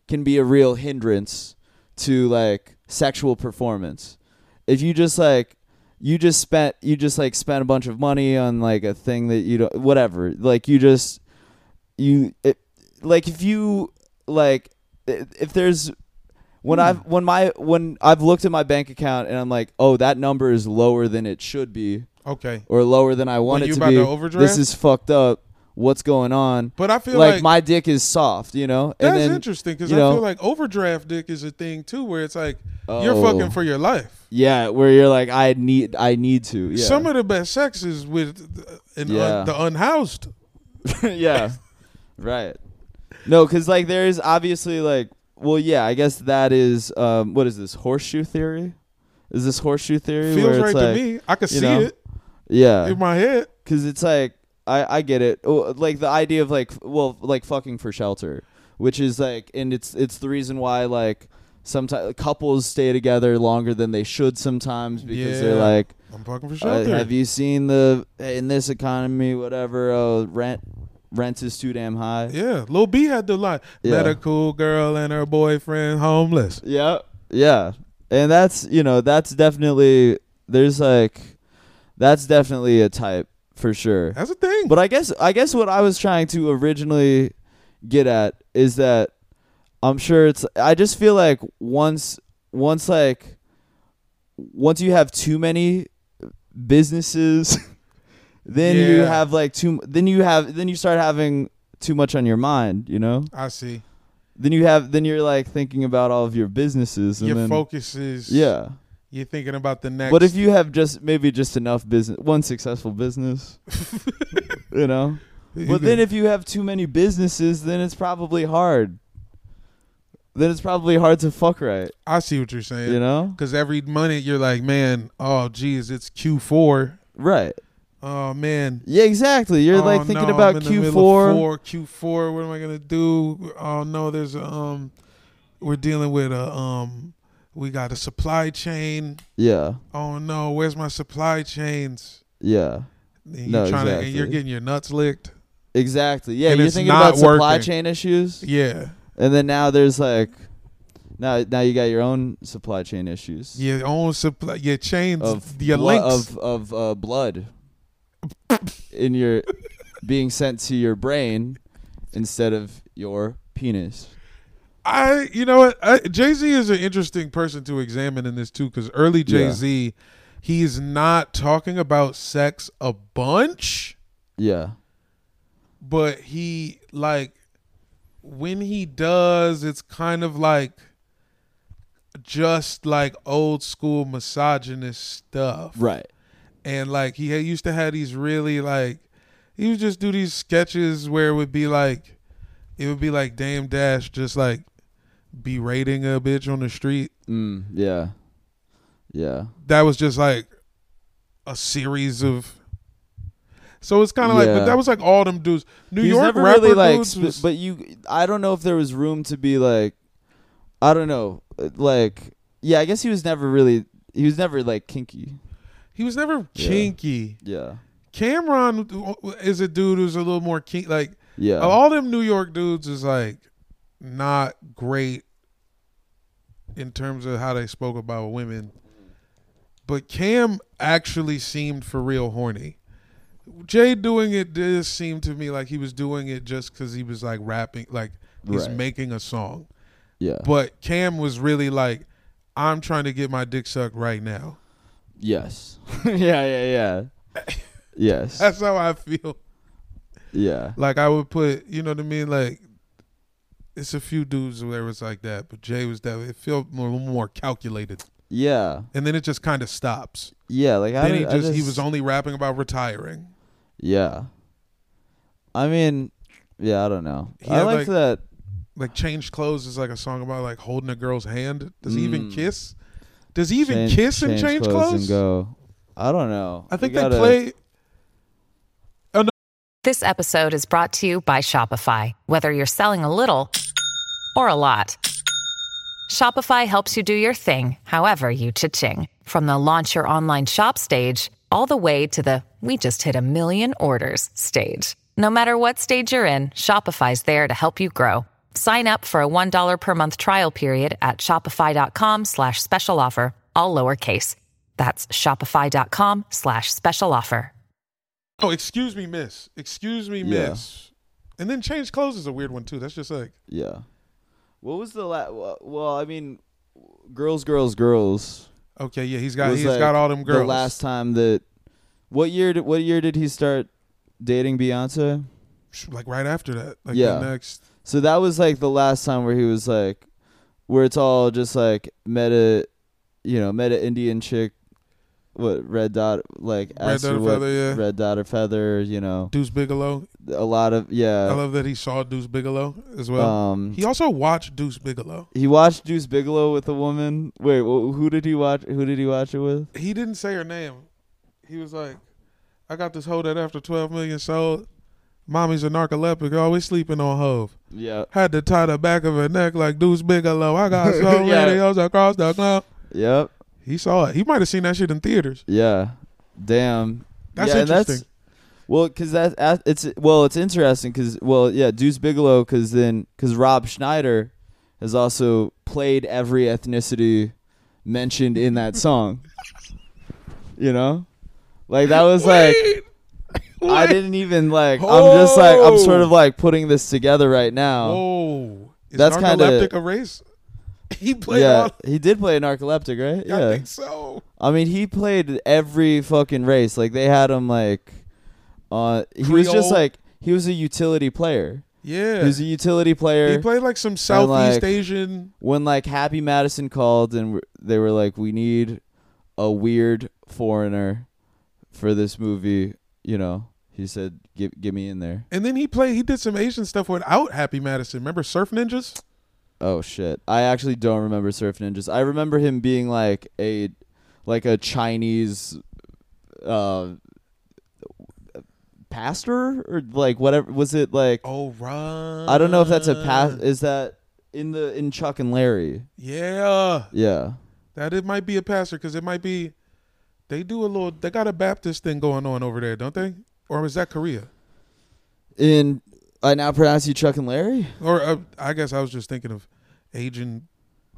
can be a real hindrance to like sexual performance. If you just like you just spent you just like spent a bunch of money on like a thing that you don't whatever. Like you just you it, like if you like if there's when Hmm. I've when my when I've looked at my bank account and I'm like, oh, that number is lower than it should be, Okay. or lower than I want When it you to about be. to overdraft? This is fucked up. What's going on? But I feel Like, like, my dick is soft, you know. that's and then, interesting because you I know- feel like overdraft dick is a thing too, where it's like you're Oh. fucking for your life. Yeah, where you're like, I need, I need to. Yeah. Some of the best sex is with the, an Yeah. un, the unhoused. yeah. Right. No, because like there is obviously like, well, yeah, I guess that is um, what is this horseshoe theory? Is this horseshoe theory? Feels where right it's to like, me. I can you see know, it Yeah. in my head. because it's like I I get it. Oh, Like the idea of like well like fucking for shelter, which is like and it's it's the reason why like sometimes couples stay together longer than they should sometimes because they're Yeah. like I'm fucking for uh, shelter. have you seen the in this economy whatever uh, rent rent is too damn high. yeah, Lil B had the line. Yeah. Met a cool girl and her boyfriend homeless. Yeah. Yeah. And that's, you know, that's definitely there's like that's definitely a type for sure. That's a thing. But I guess I guess what I was trying to originally get at is that I'm sure it's I just feel like once once like once you have too many businesses then you have like too then you have then you start having too much on your mind, you know? I see. Then you have then you're like thinking about all of your businesses and Your then focus is yeah. You're thinking about the next. But if you have just maybe just enough business, one successful business, you know. But then if you have too many businesses, then it's probably hard. Then it's probably hard to fuck right, I see what you're saying. you know. Because every month you're like, man, oh geez, it's Q4. Right. Oh man. Yeah, exactly. You're Oh, like thinking no, about I'm in the of Q4. Four, Q4. What am I gonna do? Oh no, there's um, we're dealing with a um, we got a supply chain. Yeah. Oh no, where's my supply chains? Yeah. And you're No, trying to, and you're getting your nuts licked. Exactly. Yeah, And you're thinking about supply working. chain issues, Yeah, and then now there's like, now now you got your own supply chain issues. your own supply, your chains, of your blo- links. of of uh, blood in your being sent to your brain instead of your penis. I, you know what? Jay Z is an interesting person to examine in this too, because early Jay Z, he's not talking about sex a bunch, Yeah. but he like when he does, it's kind of like just like old school misogynist stuff, Right. and like he had, used to have these really like he would just do these sketches where it would be like it would be like Dame Dash just like berating a bitch on the street. Mm, yeah. Yeah. That was just like a series of. So it's kind of like, but that was like all them dudes. New He's York never rapper really like, dudes was- but you, I don't know if there was room to be like, I don't know, like, yeah, I guess he was never really, he was never like kinky. he was never Yeah. kinky. Yeah, Cam'ron is a dude who's a little more kinky. Like yeah, all them New York dudes is like not great in terms of how they spoke about women. But Cam actually seemed for real horny. Jay doing it did seem to me like he was doing it just because he was like rapping, like he's Right. making a song. yeah, But Cam was really like, I'm trying to get my dick sucked right now. yes, yeah, yeah, yeah, yes, That's how I feel. yeah, Like I would put, you know what I mean? Like it's a few dudes where it was like that, but Jay was that. It felt more more calculated, yeah, and then it just kind of stops. yeah. Like I, then he don't- just, he was only rapping about retiring. yeah. I mean, yeah, I don't know. He I had, like like- that. Like change clothes is like a song about like holding a girl's hand. Does he even Mm. kiss? Does he even change- kiss and change clothes? and go. I don't know. I think We they gotta- play. This episode is brought to you by Shopify. Whether you're selling a little or a lot, Shopify helps you do your thing, however you cha-ching. From the launch your online shop stage, all the way to the we just hit a million orders stage. No matter what stage you're in, Shopify's there to help you grow. Sign up for a $1 per month trial period at shopify.com slash special offer, all lowercase. That's shopify.com slash special offer. Oh, excuse me, miss. Excuse me, Yeah. miss. And then change clothes is a weird one too. That's just like Yeah. What was the last? Well, I mean, girls, girls, girls. okay, yeah, he's got he's like, got all them girls. The last time that, what year? Did, what year did he start dating Beyonce? like right after that, like Yeah. the next. So that was like the last time where he was like, where it's all just like meta, you know, meta Indian chick, what red dot like Red Dot her or what- Feather, yeah. red dot or feather, you know, Deuce Bigelow. a lot of yeah. I love that he saw Deuce Bigelow as well. um, he also watched Deuce Bigelow. he watched Deuce Bigelow with a woman. Wait, wh- who did he watch? Who did he watch it with? He didn't say her name. He was like, "I got this hoe that after twelve million sold, mommy's a narcoleptic, always sleeping on Hove. Yeah, Had to tie the back of her neck like Deuce Bigelow. I got so Yeah. radios across the globe." yep, He saw it. He might have seen that shit in theaters. yeah. Damn, That's yeah, interesting. Well, because that that- it's well, it's interesting because well, yeah, Deuce Bigelow, because then because Rob Schneider has also played every ethnicity mentioned in that song. you know, like that was like I didn't even like. I'm just like I'm sort of like putting this together right now. Whoa, is That's kinda- narcoleptic a race? He played yeah, all. he did play narcoleptic, right? I Yeah, think so. I mean, he played every fucking race. Like they had him like, uh, he was just Creole. like he was a utility player. Yeah, He was a utility player. he played like some Southeast like- Asian. when like Happy Madison called and w- they were like, "We need a weird foreigner for this movie," you know, he said, "Give give me in there." And then he played. He did some Asian stuff without Happy Madison. Remember Surf Ninjas? Oh shit! I actually don't remember Surf Ninjas. I remember him being like a like a Chinese uh pastor or like whatever was it like Oh right. I don't know if that's a pass is that in the in Chuck and Larry. Yeah, Yeah. that it might be a pastor because it might be. They do a little. They got a Baptist thing going on over there, don't they? Or is that Korea? In I now pronounce you Chuck and Larry? Or uh, I guess I was just thinking of Asian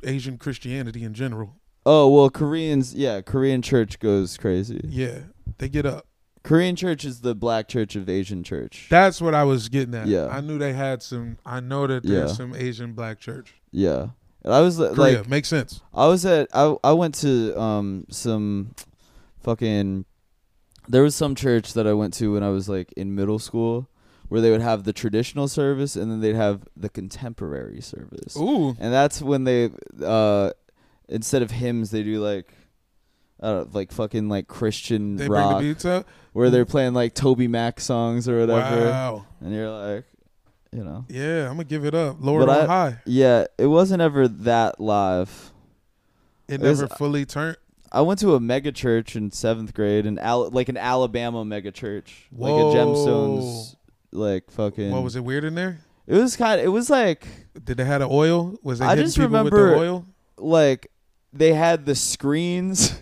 Asian Christianity in general. Oh well, Koreans. Yeah, Korean church goes crazy. Yeah, they get up. Korean church is the black church of the Asian church. That's what I was getting at. Yeah. I knew they had some. I know that there's Yeah. some Asian black church. yeah, and I was Korea like, makes sense. I was at, I I went to um some fucking. There was some church that I went to when I was like in middle school, where they would have the traditional service and then they'd have the contemporary service. Ooh, And that's when they uh instead of hymns they do like I don't know, like fucking like Christian they rock bring the beats up. where they're playing like Toby Mac songs or whatever. Wow. And you're like you know. Yeah, I'm gonna give it up. Lower But on I- high. Yeah, it wasn't ever that live. It never fully turned. I went to a mega church in seventh grade, and Al- like an Alabama mega church, like a Whoa. gemstones, like fucking. What was it weird in there? It was kind. of It was like Did they have the oil? Was they I just remember- the oil? like they had the screens. Yeah.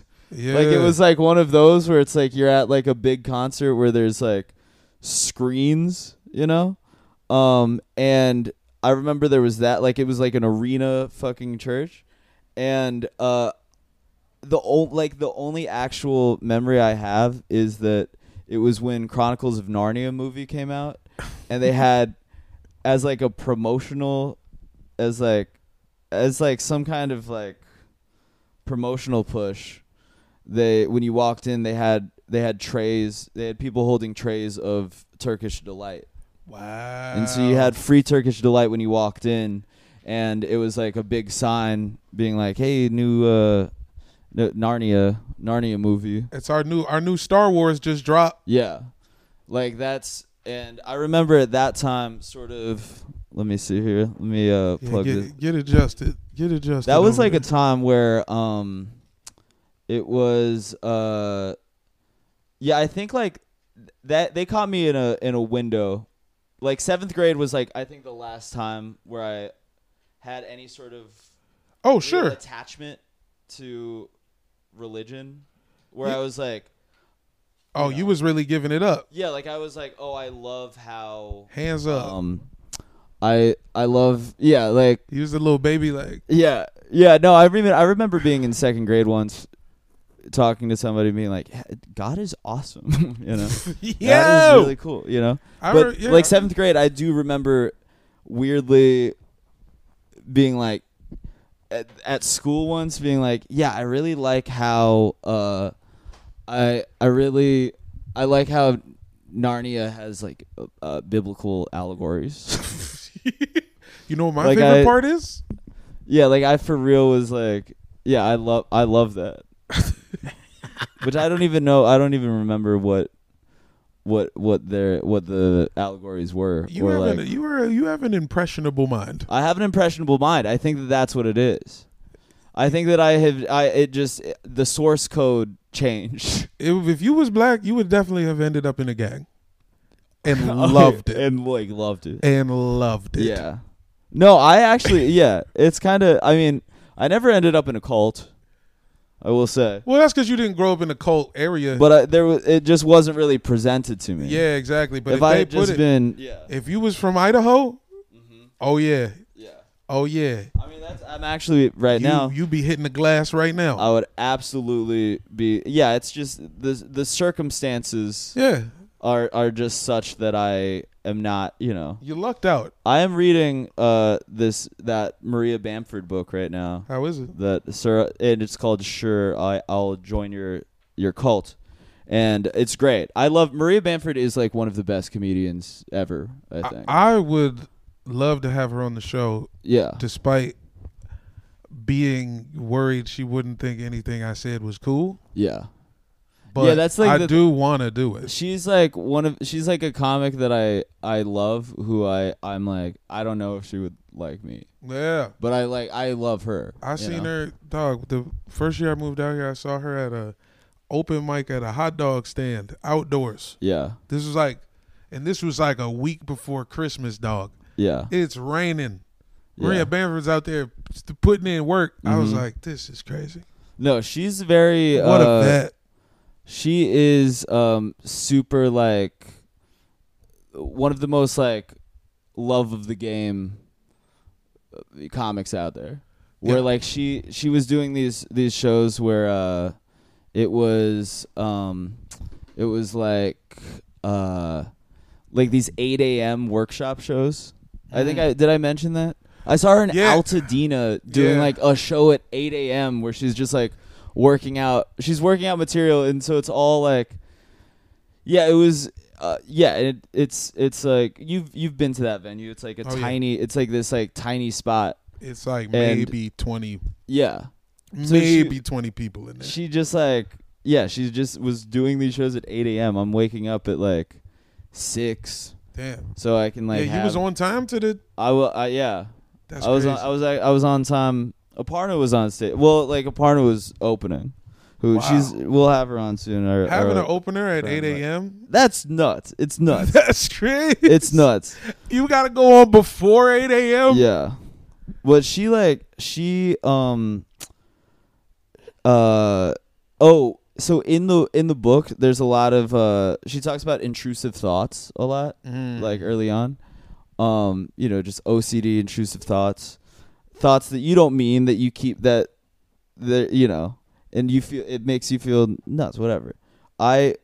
Like it was like one of those where it's like you're at like a big concert where there's like screens, you know? Um and I remember there was that like it was like an arena fucking church and uh the old like the only actual memory I have is that it was when Chronicles of Narnia movie came out and they had as like a promotional as like as like some kind of like promotional push they when you walked in they had they had trays they had people holding trays of Turkish delight wow. and so you had free Turkish delight when you walked in and it was like a big sign being like hey new uh n- Narnia Narnia movie It's our new our new Star Wars just dropped. yeah like that's and I remember at that time sort of let me see here let me uh Yeah, plug this get, get adjusted. Get adjusted. that was like a time where um it was uh yeah i think like that they caught me in a in a window like seventh grade was like i think the last time where i had any sort of Oh sure. attachment to religion where Yeah. i was like Oh, you was really giving it up. yeah like i was like oh i love how Hands up. um i i love yeah like he was a little baby like Yeah, yeah. No, I remember. I remember being in second grade once, talking to somebody, being like, "Yeah, "God is awesome," you know. yeah. God really cool, you know. I but re- yeah. like seventh grade, I do remember weirdly being like at, at school once, being like, "Yeah, I really like how uh, I I really I like how Narnia has like uh, uh, biblical allegories." you know what my like favorite I- part is? Yeah, like I for real was like, yeah, I love I love that. Which I don't even know. I don't even remember what what what their what the allegories were. You or have like, an, you are you have an impressionable mind. I have an impressionable mind. I think that that's what it is. I think that I have I it just the source code changed If, if you was black, you would definitely have ended up in a gang, and oh, loved it, and like loved it. and loved it. Yeah. No, I actually yeah. It's kind of. I mean, I never ended up in a cult. I will say. Well, that's because you didn't grow up in a cult area. but I, there was, it just wasn't really presented to me. yeah, exactly. But if, if I they had just it, been, yeah, if you was from Idaho, mhm oh yeah, yeah. oh yeah, I mean, that's I'm actually right you, now. you be hitting the glass right now. I would absolutely be. Yeah, it's just the the circumstances yeah, are are just such that I am not. You know, you lucked out. I am reading uh this that Maria Bamford book right now. How is it? that sir and it's called sure I, i'll join your your cult and it's great i love maria bamford is like one of the best comedians ever i I, think I would love to have her on the show, yeah despite being worried she wouldn't think anything I said was cool. yeah But Yeah, that's like I the- do want to do it. she's like one of she's like a comic that i i love who i i'm like i don't know if she would like me Yeah. but i like i love her I seen know? her dog. The first year I moved out here, I saw her at a open mic at a hot dog stand outdoors. yeah This was like, and this was like a week before Christmas, dog. yeah It's raining. Maria Yeah. Bamford's out there putting in work. I was Mhm. like, this is crazy. no she's very What uh, a vet. She is um super like one of the most like love of the game uh, comics out there where Yeah. like she she was doing these these shows where uh it was um it was like uh like these 8 a.m workshop shows i think i did i mention that i saw her in Yeah. altadena doing Yeah. like a show at 8 a.m where she's just like working out she's working out material and so it's all like yeah it was uh, yeah it, it's it's like you've you've been to that venue it's like a Oh, yeah. tiny it's like this like tiny spot It's like and- maybe twenty, yeah So she- maybe twenty people in there. she just like yeah she just was doing these shows at 8 a.m i'm waking up at like 6 Damn. so I can like. yeah, you have, was on time to the. I will. I, yeah. That's I was crazy. on, I was I was on time. Aparna was on stage. Well, like Aparna was opening. Who Wow. she's we'll have her on soon. Or, Having or- an opener at friend, 8 a.m. That's nuts. It's nuts. That's crazy. it's nuts. You got to go on before 8 a.m. Yeah. But she like she um uh oh so in the in the book there's a lot of uh she talks about intrusive thoughts a lot Mm. like early on um you know just OCD intrusive thoughts thoughts that you don't mean that you keep that that you know and you feel it makes you feel nuts whatever I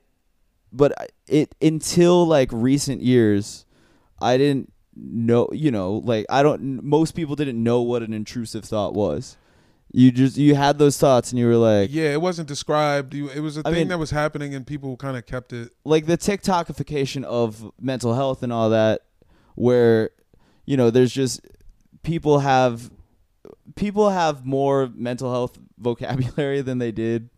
but it until like recent years I didn't know you know like I don't most people didn't know what an intrusive thought was you just you had those thoughts and you were like yeah, it wasn't described. You, it was a I thing mean- that was happening, and people kind of kept it. like the TikTokification of mental health and all that, where you know there's just people have people have more mental health vocabulary than they did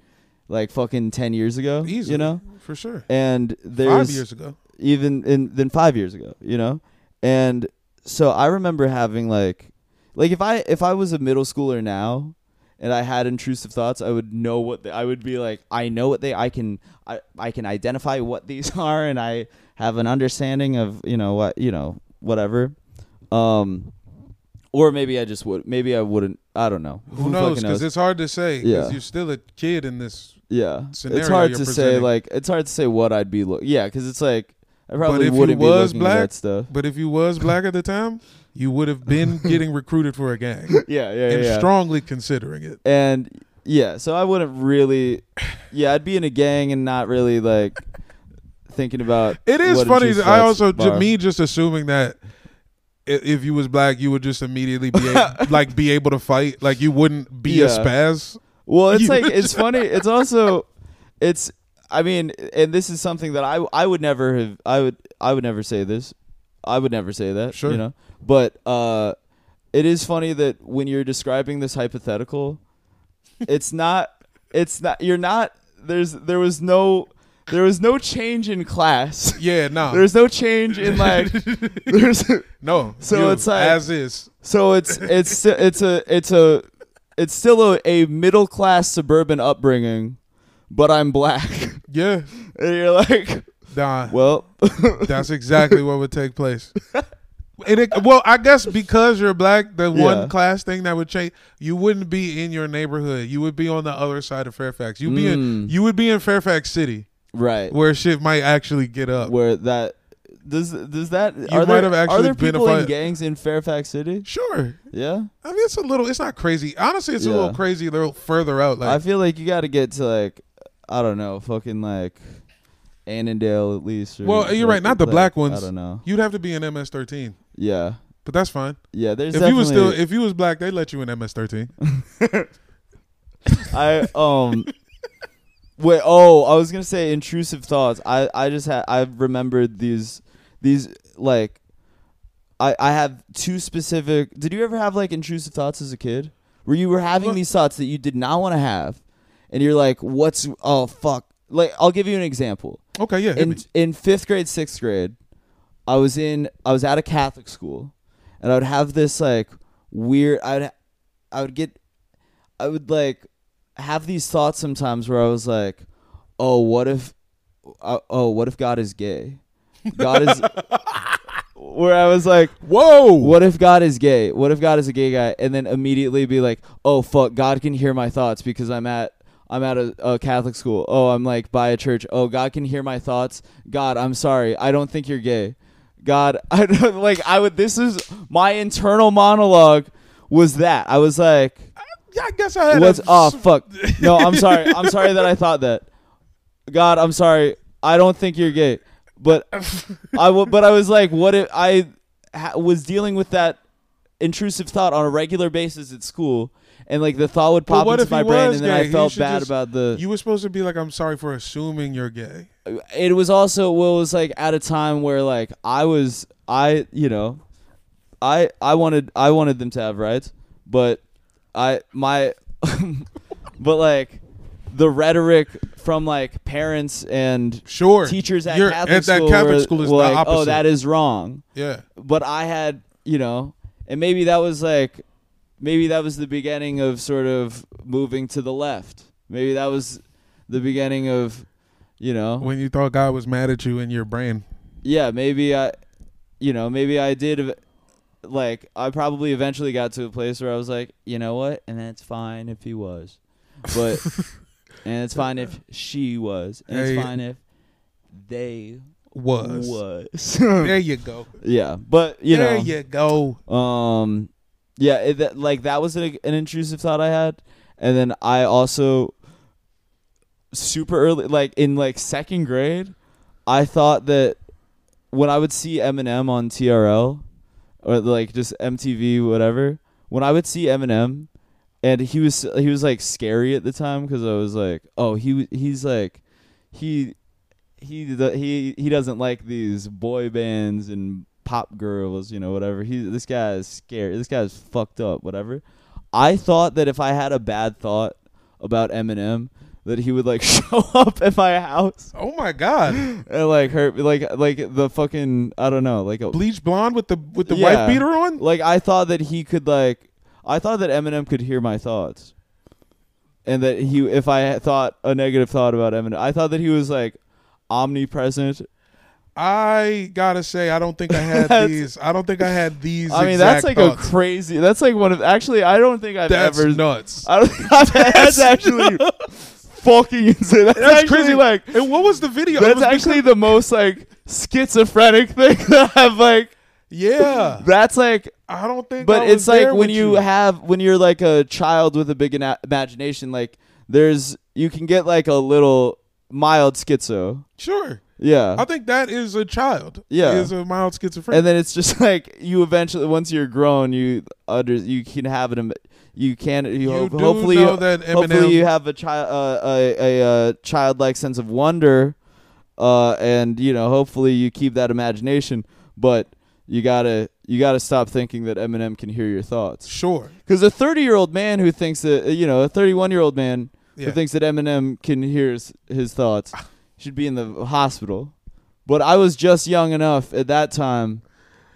like fucking ten years ago. Easily, you know, for sure. and there's Five years ago. even in than five years ago, you know? And so I remember having like like if I if I was a middle schooler now and I had intrusive thoughts, I would know what they, I would be like I know what they I can I, I can identify what these are and I have an understanding of, you know, what you know, whatever. Um or maybe I just would maybe I wouldn't I don't know. Who knows? Because it's hard to say. Yeah. you're still a kid in this. yeah. scenario It's hard to say like it's hard to say what I'd be look yeah, cuz it's like I probably if wouldn't be was looking at that stuff. But if you was black at the time, you would have been getting recruited for a gang Yeah, yeah, yeah. and yeah. strongly considering it. and yeah, so I wouldn't really. Yeah, I'd be in a gang and not really like thinking about. It is funny. I also are. me just assuming that if you was black, you would just immediately be a- like be able to fight. Like you wouldn't be a spaz. Well, it's you like it's funny. It's also, it's. I mean, and this is something that I I would never have. I would I would never say this. I would never say that. Sure. You know, but uh, it is funny that when you're describing this hypothetical, it's not. It's not. You're not. There's. There was no. There was no change in class. Yeah, no, There's no change in like. There's. no. So you, it's like- as is. So it's it's it's a it's a it's still a, a middle class suburban upbringing, but I'm black. Yeah, and you're like, nah. well, That's exactly what would take place. And it, well, I guess because you're black, the Yeah. one class thing that would change, you wouldn't be in your neighborhood. You would be on the other side of Fairfax. You'd be in, Mm. you would be in Fairfax City, right where shit might actually get up. where that does does that You are might there, have are actually there been a people in gangs in Fairfax City? Sure. Yeah, I mean, it's a little. It's not crazy. Honestly, it's a little crazy. A little further out. Like I feel like you got to get to like I don't know, fucking like Annandale at least. Or Well, you're right, not the like, black ones. I don't know. you'd have to be in MS13, Yeah, but that's fine. yeah. There's if you was still, if you was black, they let you in MS13. I um wait oh I was gonna say intrusive thoughts I I just had I remembered these these like I I have two specific did you ever have like intrusive thoughts as a kid where you were having these thoughts that you did not want to have and you're like what's oh fuck like I'll give you an example Okay, yeah. in in fifth grade, sixth grade, I was in I was at a Catholic school, and I would have this like weird. I would I would get I would like have these thoughts sometimes where I was like, oh, what if uh, oh what if God is gay? God is where I was like. Whoa. What if God is gay? What if God is a gay guy? And then immediately be like, "Oh fuck, God can hear my thoughts because I'm at I'm at a, a Catholic school. Oh, I'm like by a church. Oh, God can hear my thoughts. God, I'm sorry. I don't think you're gay. God, I don't like I would this is my internal monologue was that. I was like, Yeah, I guess I had. What's a, oh fuck. No, I'm sorry. I'm sorry that I thought that. God, I'm sorry. I don't think you're gay. But I w- but I was like, what if I ha- was dealing with that intrusive thought on a regular basis at school, and like the thought would pop into if my brain, and then gay? I felt bad just- about the. You were supposed to be like, I'm sorry for assuming you're gay. it was also well, it was like at a time where like I was I you know, I I wanted I wanted them to have rights, but I my, but like the rhetoric from like parents and Sure. teachers at You're- Catholic at that school Catholic were, school is were the like, oh, opposite. oh, that is wrong. Yeah. But I had, you know, and maybe that was like, maybe that was the beginning of sort of moving to the left. Maybe that was the beginning of, you know, When you thought God was mad at you in your brain. yeah, maybe I, you know, maybe I did. Like, I probably eventually got to a place where I was like, you know what, and that's fine if he was, but, and it's fine if she was, and Hey. it's fine if they Was. was. there you go. yeah, but you know there know, you go. um, yeah, it, that, like that was an, an intrusive thought I had, and then I also super early, like in like second grade, I thought that when I would see Eminem on TRL or like just MTV, whatever, when I would see Eminem, and he was he was like scary at the time because I was like, oh, he he's like he he he he doesn't like these boy bands and pop girls, you know, whatever. He this guy is scary. This guy's fucked up, whatever. I thought that if I had a bad thought about Eminem, that he would like show up at my house Oh my God. and like hurt like like the fucking I don't know, like a Bleach blonde with the with the Yeah. wife beater on? like I thought that he could like I thought that Eminem could hear my thoughts. And that he if I thought a negative thought about Eminem, I thought that he was like omnipresent. I gotta say, I don't think I had That's- these. I don't think I had these. I mean, that's like a crazy. That's like one of actually. I don't think I've That's ever. nuts. I don't I've, that's actually fucking insane. That's, That's actually crazy. like and what was the video? That's actually the most like schizophrenic thing that I've like. yeah. That's like I don't think. but it's like when with you, have when you're like a child with a big ina- imagination like there's you can get like a little mild schizo sure. yeah I think that is a child. Yeah. is a mild schizophrenic. and then it's just like you eventually once you're grown you under you can have an you can you, you do hopefully you, hopefully you have a child uh, a, a, a childlike sense of wonder uh and you know hopefully you keep that imagination but you gotta you gotta stop thinking that Eminem can hear your thoughts sure. Because a 30 year old man who thinks that, uh, you know, a 31 year old man Yeah. who thinks that Eminem can hear his, his thoughts should be in the hospital. But I was just young enough at that time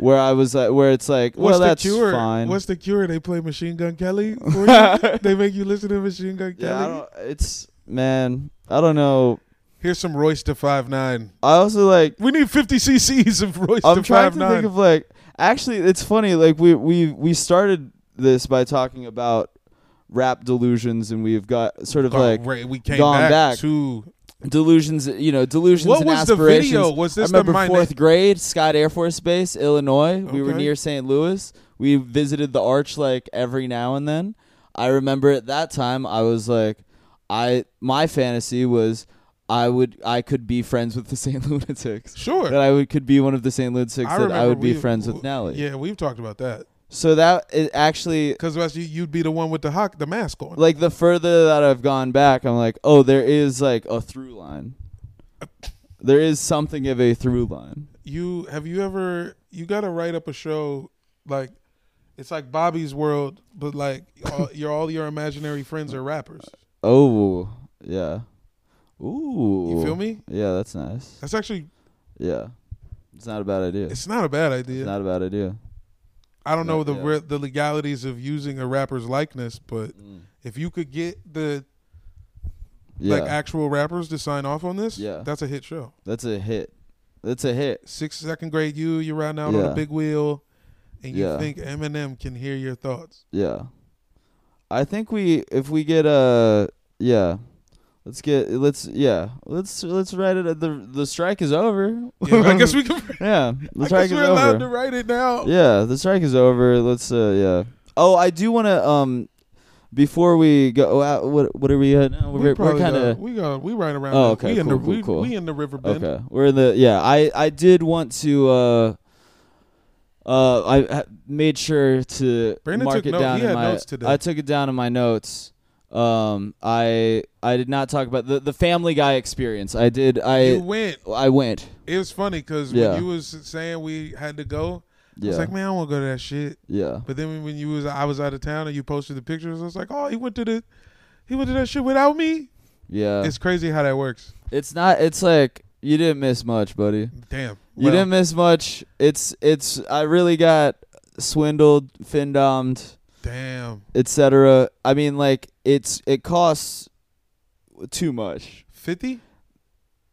where I was, uh, where it's like, What's well, the that's cure? fine. What's the cure? They play Machine Gun Kelly they make you listen to Machine Gun yeah, I Kelly. don't, it's, man, I don't know. Here's some Royce da five nine. I also like, We need 50 cc's of Royce I'm to trying to nine. think of like, actually, it's funny. Like, we, we, we started this by talking about rap delusions and we've got sort of like right, we came gone back, back. to delusions, you know, delusions What and was the video? Was this I remember the fourth grade, Scott Air Force Base, Illinois. We were near St. Louis. We visited the arch like every now and then. I remember at that time I was like, I my fantasy was I would I could be friends with the St. Lunatics. sure. That I would could be one of the St. Lunatics I that I would be friends with Nelly. Yeah, we've talked about that So that it actually because you, you'd be the one with the hock, the mask on. like the further that I've gone back, I'm like, oh, there is like a through line. There is something of a through line. you have you ever you got to write up a show like it's like Bobby's World, but like all, your all your imaginary friends are rappers. Oh, yeah. Ooh. You feel me? Yeah, that's nice. That's actually Yeah. It's not a bad idea. It's, it's not a bad idea. It's not a bad idea. I don't know the yeah. re- the legalities of using a rapper's likeness, but mm. if you could get the Yeah. like actual rappers to sign off on this, Yeah. that's a hit show. that's a hit. That's a hit. Six second grade you, you're riding out on a big wheel, and you Yeah. think Eminem can hear your thoughts. Yeah. I think we if we get a yeah. Let's get let's yeah. Let's let's write it the the strike is over. Yeah, I guess we can. Yeah. The I strike guess is we're allowed to write it now. Yeah, the strike is over. Let's uh yeah. Oh, I do want to um before we go out what what are we at now? We We're, we're kind of we got we right around. Oh, okay, We in cool, the cool, we, cool. we in the river bend. Okay. We're in the yeah, I I did want to uh uh I made sure to Brandon mark took it note- down he in had my notes today. I took it down in my notes. Um I I did not talk about the the family guy experience. I did you I went. I went. It was funny because Yeah. when you was saying we had to go, I Yeah. was like, man, I don't want to go to that shit. yeah. But then when you was I was out of town and you posted the pictures, I was like, oh, he went to the he went to that shit without me. Yeah. It's crazy how that works. It's not. It's like you didn't miss much, buddy. Damn. You Well, didn't miss much. It's it's. I really got swindled, fin domed, Damn. etc. I mean, like it's it costs too much. Fifty.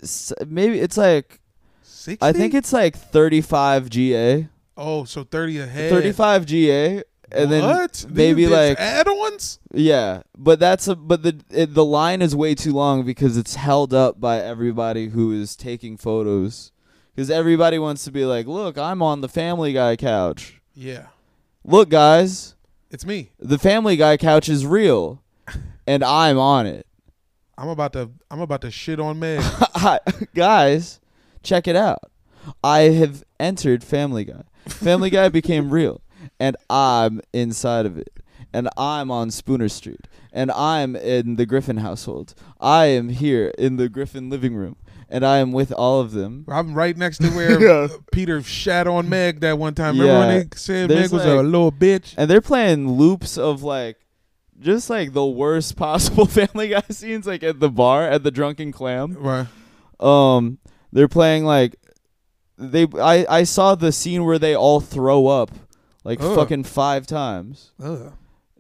S- Maybe it's like Sixty. I think it's like thirty five GA, Oh, so thirty ahead. thirty five GA, and then what? maybe There's like add-ons. Yeah, but that's a but the it, the line is way too long because it's held up by everybody who is taking photos. Because everybody wants to be like, look, I'm on the Family Guy couch. Yeah, Look, guys, it's me. the Family Guy couch is real, and I'm on it. I'm about to. I'm about to shit on Meg. guys, check it out. I have entered Family Guy. Family Guy became real, and I'm inside of it. And I'm on Spooner Street, and I'm in the Griffin household. I am here in the Griffin living room, and I am with all of them. I'm right next to where Yeah. Peter shat on Meg that one time. Remember Yeah. when they said There's Meg was a little bitch? And they're playing loops of like, just like the worst possible Family Guy scenes, like at the bar at the Drunken Clam. Right. um they're playing like they I I saw the scene where they all throw up like Ugh. fucking 5 times. Ugh.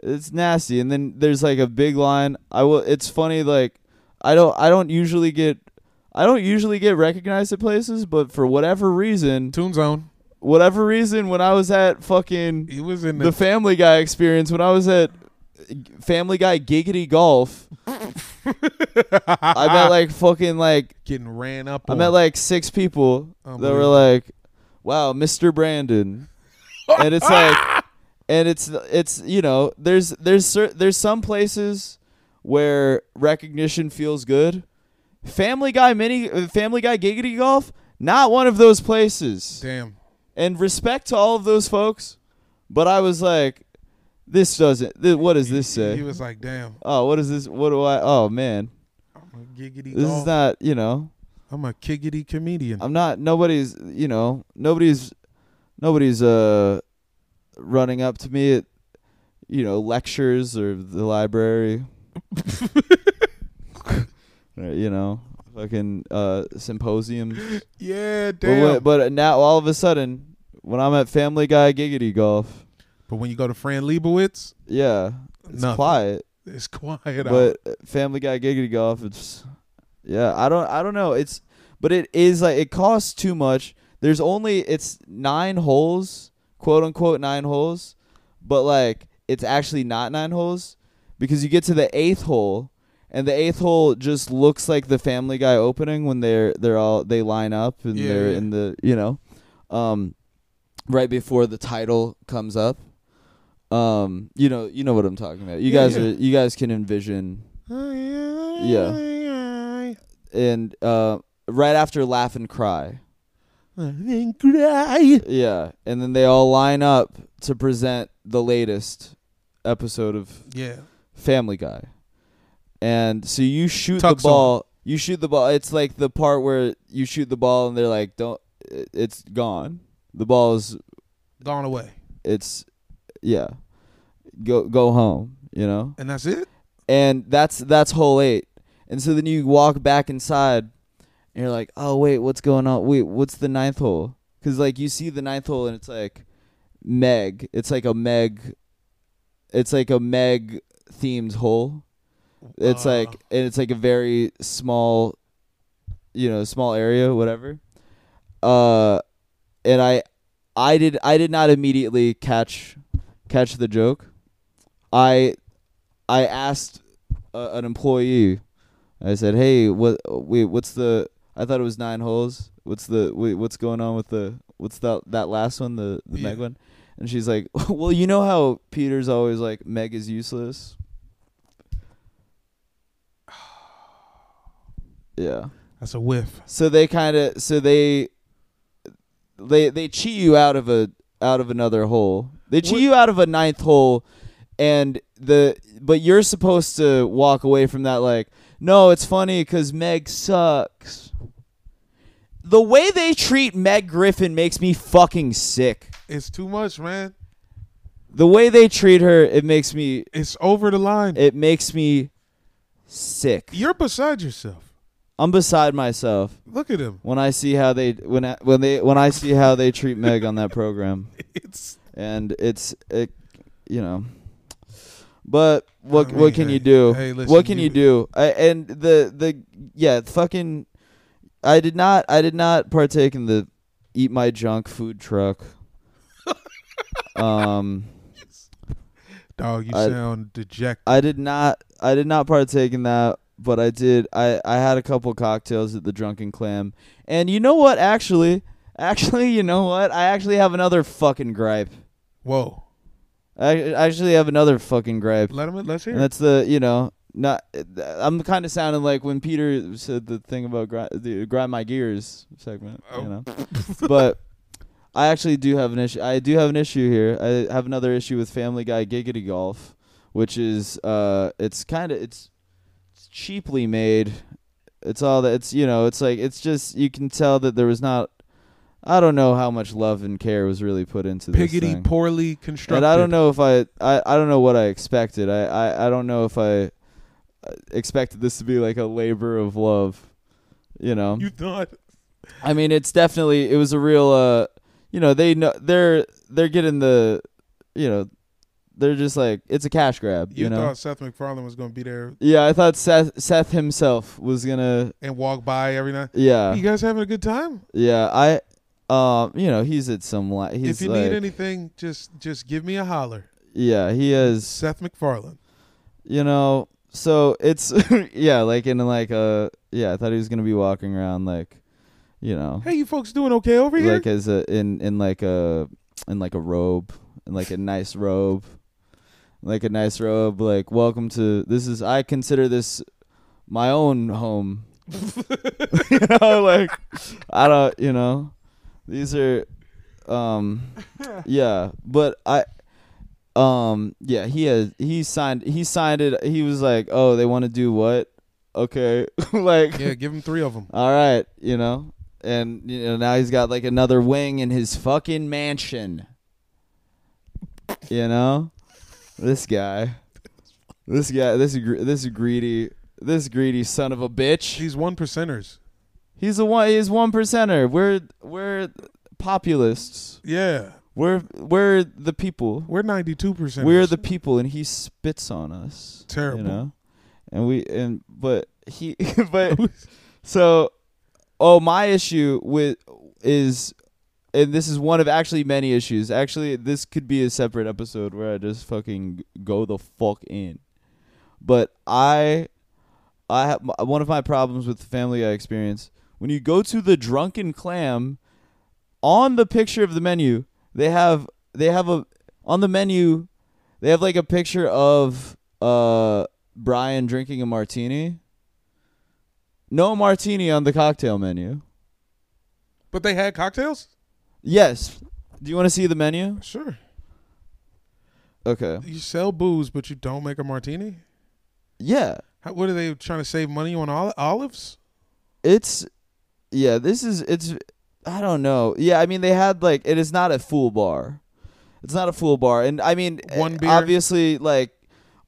It's nasty and then there's like a big line. I will it's funny like I don't I don't usually get I don't usually get recognized at places, but for whatever reason, Toon Zone. whatever reason when I was at fucking He was in the the. Family Guy experience when I was at Family Guy Giggity Golf, I met like fucking like getting ran up. I on. met like six people oh that were like, "Wow, Mr. Brandon," and it's like, and it's it's you know, there's there's cer- there's some places where recognition feels good. Family Guy mini, uh, Family Guy Giggity Golf, not one of those places. Damn. And respect to all of those folks, but I was like, this doesn't. Th- what does this say? he was like, "Damn, Oh, what is this? What do I? Oh man, I'm a giggity. this golf. is not. You know, I'm a kiggity comedian." I'm not nobody's you know nobody's nobody's uh running up to me at you know lectures or the library you know fucking uh symposiums yeah, but, damn. when- but now all of a sudden when I'm at Family Guy Giggity Golf But when you go to Fran Lebowitz, yeah it's Nothing. quiet it's quiet but uh, Family Guy Giggity Golf, it's yeah. I don't I don't know. It's but it is like it costs too much. There's only it's nine holes, quote unquote nine holes, but like it's actually not nine holes because you get to the eighth hole. And the eighth hole just looks like the Family Guy opening when they're they're all they line up and Yeah, they're yeah. in the you know, um, right before the title comes up. Um, you know you know what I'm talking about. You Yeah, guys are you guys can envision yeah. and uh, right after laugh and cry. Then cry. Yeah, and then they all line up to present the latest episode of Yeah. Family Guy. And so you shoot Tuck the ball. You shoot the ball. It's like the part where you shoot the ball and they're like, "Don't." it- It's gone. The ball is. Gone away. It's, yeah. Go go home. You know. And that's it? and that's that's hole eight. And so then you walk back inside, and you're like, oh wait, what's going on? Wait, what's the ninth hole? Because like you see the ninth hole, and it's like Meg. It's like a Meg. It's like a Meg themed hole. It's Uh. like and it's like a very small, you know, small area, whatever. Uh, and I, I did I did not immediately catch catch the joke. I I asked uh, an employee. I said, "Hey, what? Wait, what's the? I thought it was nine holes. What's the? Wait, what's going on with the? What's that? That last one, the the Yeah. Meg one?" And she's like, "Well, you know how Peter's always like Meg is useless." Yeah. That's a whiff. So they kind of so they they they cheat you out of a out of another hole. They cheat What- you out of a ninth hole and the but you're supposed to walk away from that like no, it's funny cuz Meg sucks. The way they treat Meg Griffin makes me fucking sick. It's too much, man. The way they treat her, it makes me It's over the line. it makes me sick. You're beside yourself. I'm beside myself Look at him. when I see how they when I, when they when I see how they treat Meg on that program, It's and it's it, you know. But what I what can hey- you do? hey, listen, what can you- you do? I, and the the yeah fucking, I did not I did not partake in the eat my junk food truck. um. dog. You I- sound dejected. I did not I did not partake in that, but I did I I had a couple cocktails at the Drunken Clam. And you know what actually? Actually, you know what? I actually have another fucking gripe. Whoa. I actually have another fucking gripe. Let him. Let's hear. And that's the, you know, not I'm kind of sounding like when Peter said the thing about grind, the grind my gears segment, Oh. you know. but I actually do have an issue. I do have an issue here. I have another issue with Family Guy Giggity Golf, which is uh, it's kind of it's, it's cheaply made. It's all that it's you know it's like it's just you can tell that there was not. I don't know how much love and care was really put into this Giggity thing. poorly constructed. And I don't know if I, I, I don't know what I expected. I, I, I don't know if I uh, expected this to be like a labor of love. You know, You thought. I mean, it's definitely it was a real. Uh, you know, they know they're they're getting the, you know, they're just like it's a cash grab. You, You, know. thought Seth MacFarlane was going to be there yeah, I thought Seth Seth himself was gonna. and walk by every night. Yeah, you guys having a good time? yeah. I, um, you know, he's at some. Li- he's if you like, need anything, just just give me a holler. yeah, he is Seth MacFarlane. you know so it's yeah like in like a yeah i thought he was gonna be walking around like you know Hey, you folks doing okay over here? like as a in in like a in like a robe in like a nice robe like a nice robe like welcome to this is i consider this my own home. You know like i don't you know these are um yeah but i um yeah he has he signed he signed it he was like oh they want to do what? Okay like yeah, give him three of them. all right you know and you know now he's got like another wing in his fucking mansion. You know this guy. This guy this this greedy this greedy son of a bitch. These one percenters. he's a one he's one percenter. We're we're populists. Yeah, we're we're the people. We're ninety-two percent. we're the people and he spits on us Terrible. you know? And we and but he but so oh my issue with is and this is one of actually many issues. Actually this could be a separate episode where i just fucking go the fuck in. But i i have one of my problems with the family guy experience when you go to the drunken clam on the picture of the menu they have they have a on the menu they have like a picture of uh brian drinking a martini. No martini on the cocktail menu. But they had cocktails. Yes. Do you want to see the menu? Sure. Okay. You sell booze, but you don't make a martini. Yeah. How, what are they trying to save money on ol- olives? It's yeah, this is it's I don't know. Yeah, I mean they had like it is not a full bar. It's not a full bar. And I mean One eh, beer? obviously like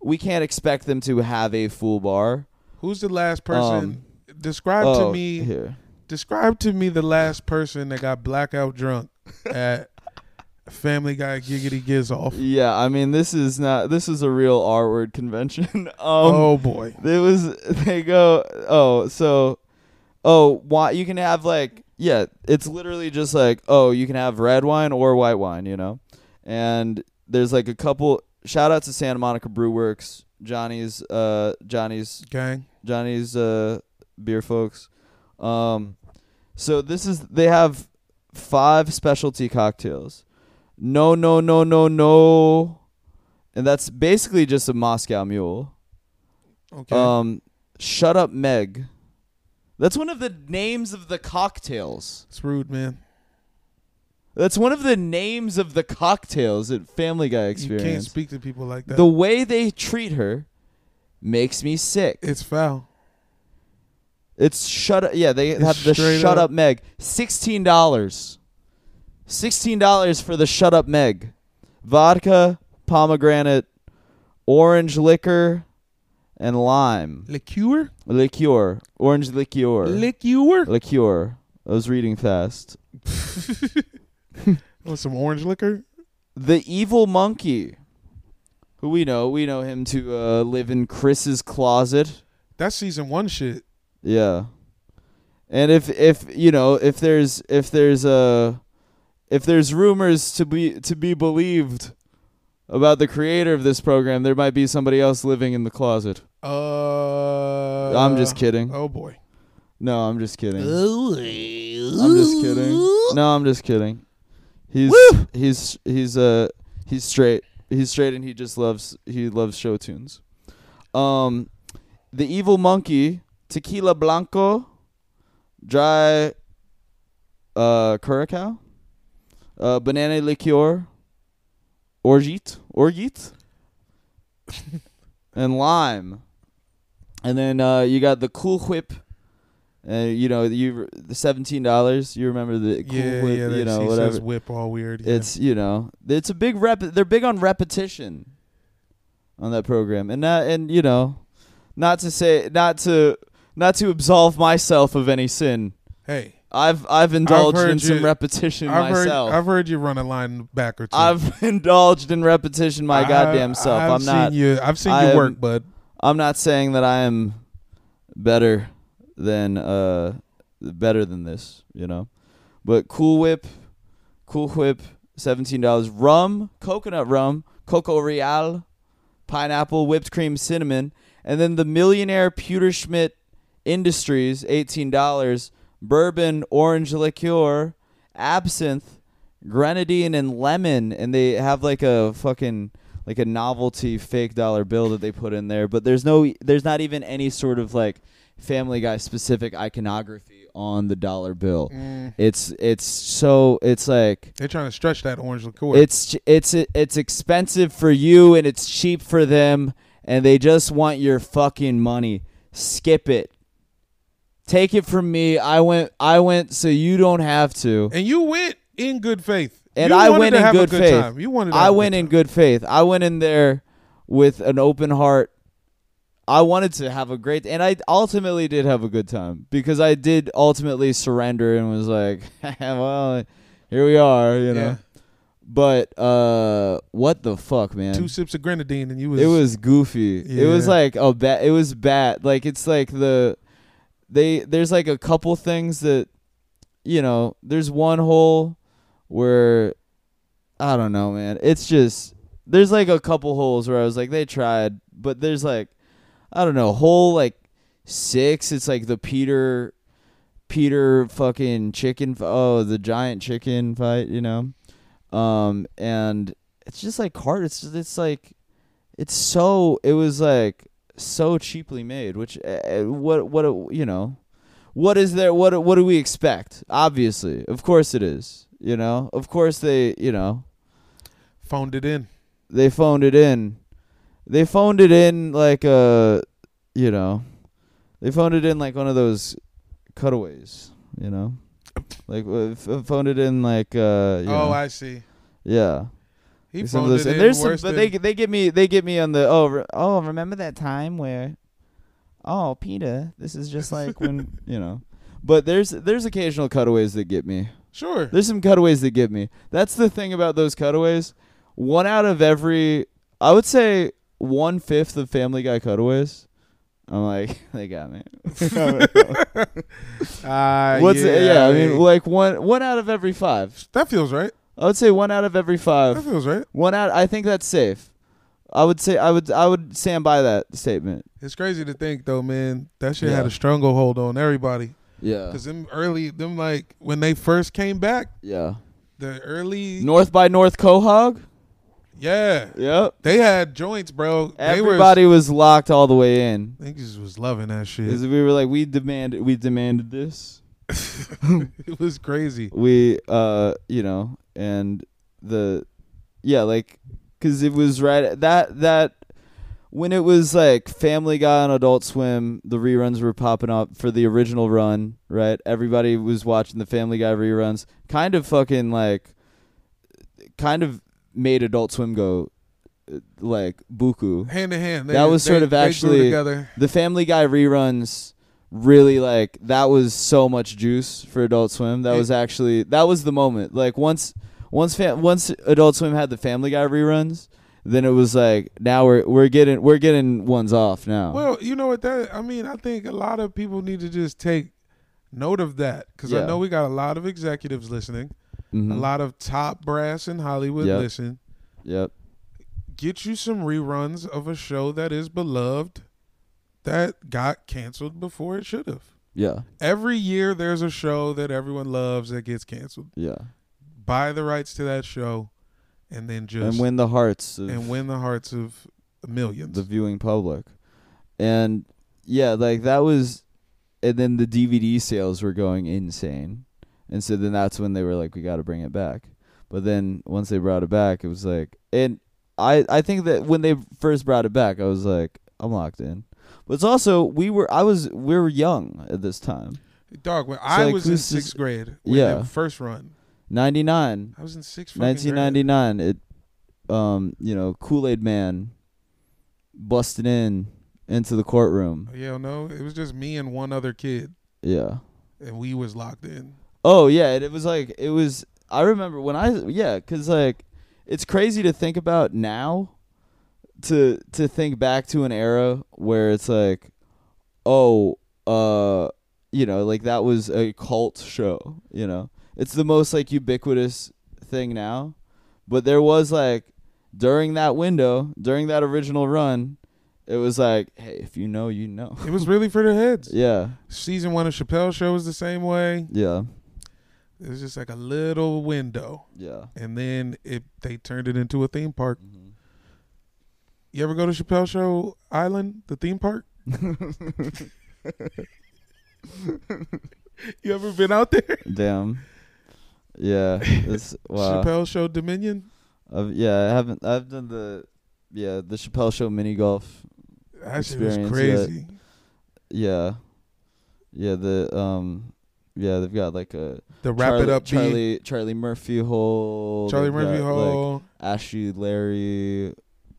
we can't expect them to have a full bar. Who's the last person? Um, describe oh, to me. here. Describe to me the last person that got blackout drunk at Family Guy Giggity Giz off. Yeah, I mean this is not this is a real R word convention. um oh boy. There was they go oh so oh why you can have like yeah it's literally just like oh you can have red wine or white wine you know and there's like a couple shout out to Santa Monica Brew Works Johnny's uh Johnny's Gang. Johnny's uh beer folks um so this is they have five specialty cocktails no no no no no and that's basically just a Moscow Mule Okay. um, shut up, Meg. That's one of the names of the cocktails. it's rude, man. That's one of the names of the cocktails at Family Guy Experience. You can't speak to people like that. The way they treat her makes me sick. it's foul. It's shut up. Yeah, they It's have the shut up- up Meg. Sixteen dollars. Sixteen dollars for the shut up Meg. Vodka, pomegranate, orange liquor, and lime. Liqueur? Liqueur. Orange liqueur. Liqueur? liqueur. I was reading fast. With some orange liquor? The evil monkey. Who we know. We know him to uh, live in Chris's closet. That's season one shit. Yeah. And if if you know, if there's if there's a if there's rumors to be to be believed about the creator of this program, there might be somebody else living in the closet. Uh, I'm just kidding. Oh boy. No, I'm just kidding. I'm just kidding. No, I'm just kidding. He's he's he's uh he's straight. He's straight and he just loves he loves show tunes. Um the evil monkey, tequila blanco, dry uh curacao, uh banana liqueur, orgeat, orgeat, and lime. And then uh you got the cool whip and you know, you the seventeen dollars. You remember the cool yeah, whip, yeah. you that know, whatever. says whip all weird. yeah. It's you know, it's a big rep. They're big on repetition on that program, and not and you know, not to say not to not to absolve myself of any sin. hey. I've I've indulged heard in some you- repetition I've heard, myself. I've heard you run a line back or 2 I've indulged in repetition my I- goddamn self. I've I'm not. Seen you, I've seen I you am- work, bud. I'm not saying that I am better than uh better than this, you know. But Cool Whip, Cool Whip, seventeen dollars. Rum, coconut rum, Coco Real, pineapple, whipped cream, cinnamon, and then the Millionaire Pewterschmidt Industries, eighteen dollars. Bourbon, orange liqueur, absinthe, grenadine, and lemon, and they have like a fucking like a novelty fake dollar bill that they put in there. But there's no, there's not even any sort of like Family Guy specific iconography on the dollar bill. Mm, It's it's so it's like they're trying to stretch that orange liqueur. it's it's it's expensive for you and it's cheap for them and they just want your fucking money. Skip it. Take it from me. I went I went so you don't have to. and you went in good faith. And You I went to in have good a good faith. Time. You wanted. To I a went in good faith. I went in there with an open heart. I wanted to have a great and I ultimately did have a good time because I did ultimately surrender and was like, well, here we are, you know. Yeah. But uh what the fuck, man? Two sips of grenadine, and you was. It was goofy. It was like oh bad. It was bad. Like it's like the they there's like a couple things that you know. There's one hole where I don't know, man. It's just there's like a couple holes where I was like they tried, but there's like I don't know hole like six. It's like the Peter Peter fucking chicken. Oh, the giant chicken fight. You know, um, and it's just like hard. It's it's like it's so it was like so cheaply made. Which uh, what what you know, what is there? What what do we expect? Obviously, of course it is. You know, of course they you know phoned it in. they phoned it in. They phoned it in like a, you know, they phoned it in like one of those cutaways. You know, like uh, f- phoned it in like uh. You Oh, know, I see. yeah. He Some of those- it and there's some, but they they get me they get me on the oh re- oh remember that time where, oh Peter this is just like when you know, but there's there's occasional cutaways that get me. Sure. There's some cutaways that get me. That's the thing about those cutaways. One out of every, I would say one fifth of Family Guy cutaways. I'm like, they got me. Uh, What's yeah, it? Yeah, I mean, like one one out of every five. that feels right. I would say one out of every five. That feels right. One out. I think that's safe. I would say I would I would stand by that statement. It's crazy to think though, man. That shit had a stranglehold on everybody. Yeah. Cause them early, them like when they first came back, Yeah. the early, North by North Quahog. yeah, Yep. they had joints, bro. Were, Everybody was locked all the way in. niggas was loving that shit. 'Cause we were like, we demanded, we demanded this. it was crazy. we uh you know and the yeah like because it was right that that when it was like family guy on adult swim the reruns were popping up for the original run right everybody was watching the family guy reruns kind of fucking like kind of made adult swim go like buku. hand in hand. They- That was they- sort of actually-. The Family Guy reruns really like that was so much juice for Adult Swim. That was actually that was the moment. Like once once fam- once Adult Swim had the Family Guy reruns, then it was like now we're we're getting we're getting ones off now. Well, you know what that I mean, I think a lot of people need to just take note of that cuz I know we got a lot of executives listening, Mhm. a lot of top brass in Hollywood Yep. listen. Yep. Get you some reruns of a show that is beloved that got canceled before it should have. Yeah. Every year there's a show that everyone loves that gets canceled. Yeah. Buy the rights to that show and then just and win the hearts of and win the hearts of millions. the viewing public. And yeah, like that was and then the DVD sales were going insane. And so then that's when they were like we got to bring it back. But then once they brought it back, it was like and I I think that when they first brought it back, I was like I'm locked in. But it's also we were I was we were young at this time. Dog, when I like, was in sixth grade, Yeah. first run, 99 I was in sixth. grade. 1999 it um you know Kool-Aid man busted in into the courtroom. Yeah, no, it was just me and one other kid, Yeah. and we was locked in. Oh yeah, it, it was like it was. I remember when I yeah, cause like it's crazy to think about now. To to think back to an era where it's like, oh, uh, you know, like that was a cult show. You know, it's the most like ubiquitous thing now, but there was like during that window, during that original run, it was like, hey, if you know, you know. It was really for the heads. yeah, Season one of Chappelle Show was the same way. yeah, It was just like a little window, yeah. and then it they turned it into a theme park. You ever go to Chappelle Show Island, the theme park? you ever been out there? Damn. Yeah. It's wow. Chappelle Show Dominion. I've, yeah, I haven't. I've done the yeah the Chappelle Show mini golf. That shit was Experience, crazy. Yeah, yeah. The um, yeah. They've got like a The wrap Charlie, it up beat. Charlie Charlie Murphy hole. Charlie They've Murphy got, like, Hall, Ashy Larry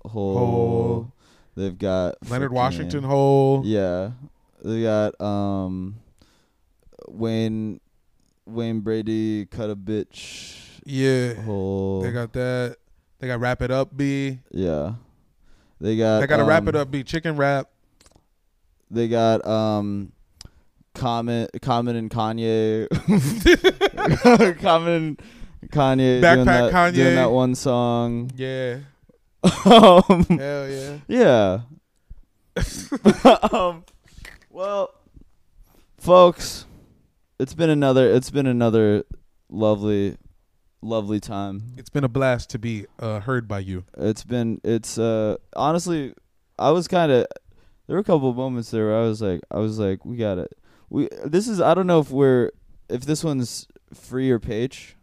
hole. Hole. They've got Leonard freaking- Washington Hole. Yeah, they got um, Wayne Wayne Brady cut a bitch Yeah. hole. They got that. They got wrap it up B. Yeah. They got They got to wrap it um, up B. Chicken wrap. They got um Common Common and Kanye Common and Kanye doing Backpack that, Kanye. doing that one song. Yeah. Um, Hell yeah. yeah. um well folks, it's been another it's been another lovely lovely time. It's been a blast to be uh, heard by you. It's been it's uh honestly I was kind of there were a couple of moments there where I was like I was like we got it. We this is I don't know if we're if this one's free or page.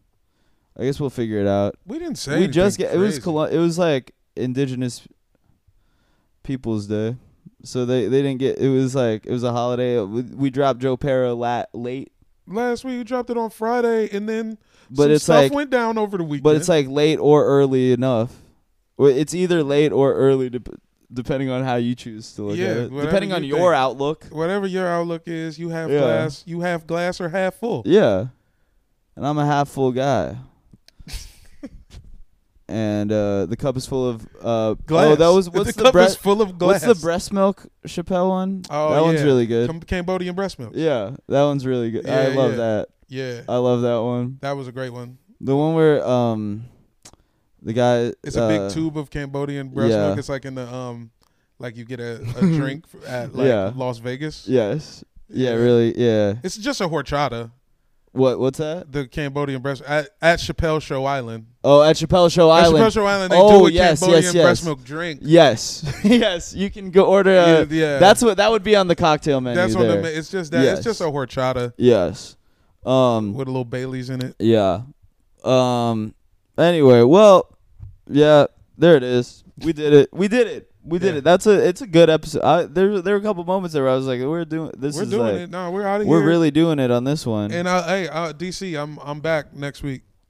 I guess we'll figure it out. We didn't say we just get it was crazy. It was like indigenous people's day. So they they didn't get it was like it was a holiday. We, we dropped Joe Para lat, late, Last week you dropped it on Friday, and then but it's stuff like went down over the weekend. But it's like late or early enough. It's either late or early, dep- depending on how you choose to look Yeah, at it. Depending on your think. outlook. whatever your outlook is, you have Yeah. glass. You have glass or half full. Yeah. And I'm a half full guy. And uh, the cup is full of uh, Glass. Oh, that was what's the, the, cup bre- is full of glass. what's the breast milk Chappelle one? Oh, that one's really good. Cam- Cambodian breast milk. yeah, that one's really good. I love yeah. that. Yeah, I love that one. that was a great one. The one where um the guy It's a uh, big tube of Cambodian breast yeah. milk. It's like in the um, like you get a, a drink at like Yeah. Las Vegas. Yes. Yeah, Yeah. really. Yeah. It's just a horchata. What what's that? The Cambodian breast at, at Chappelle Show Island. Oh, at Chappelle Show At Island. Chappelle Show Island, they Oh, do a yes, Cambodian yes, yes. breast milk drink. Yes, yes, you can go order. Yeah, A, yeah. That's what that would be on the cocktail menu. That's on there. the. It's just that. Yes. It's just a horchata Yes. Um. with a little Bailey's in it. Yeah. Um. Anyway, well, yeah, there it is. We did it. We did it. We did Yeah. it. That's a. It's a good episode. I, there, there were a couple moments there where I was like, "We're doing this. we're is doing like, it. No, we're out of We're here. really doing it on this one." And uh, hey, uh, DC, I'm I'm back next week.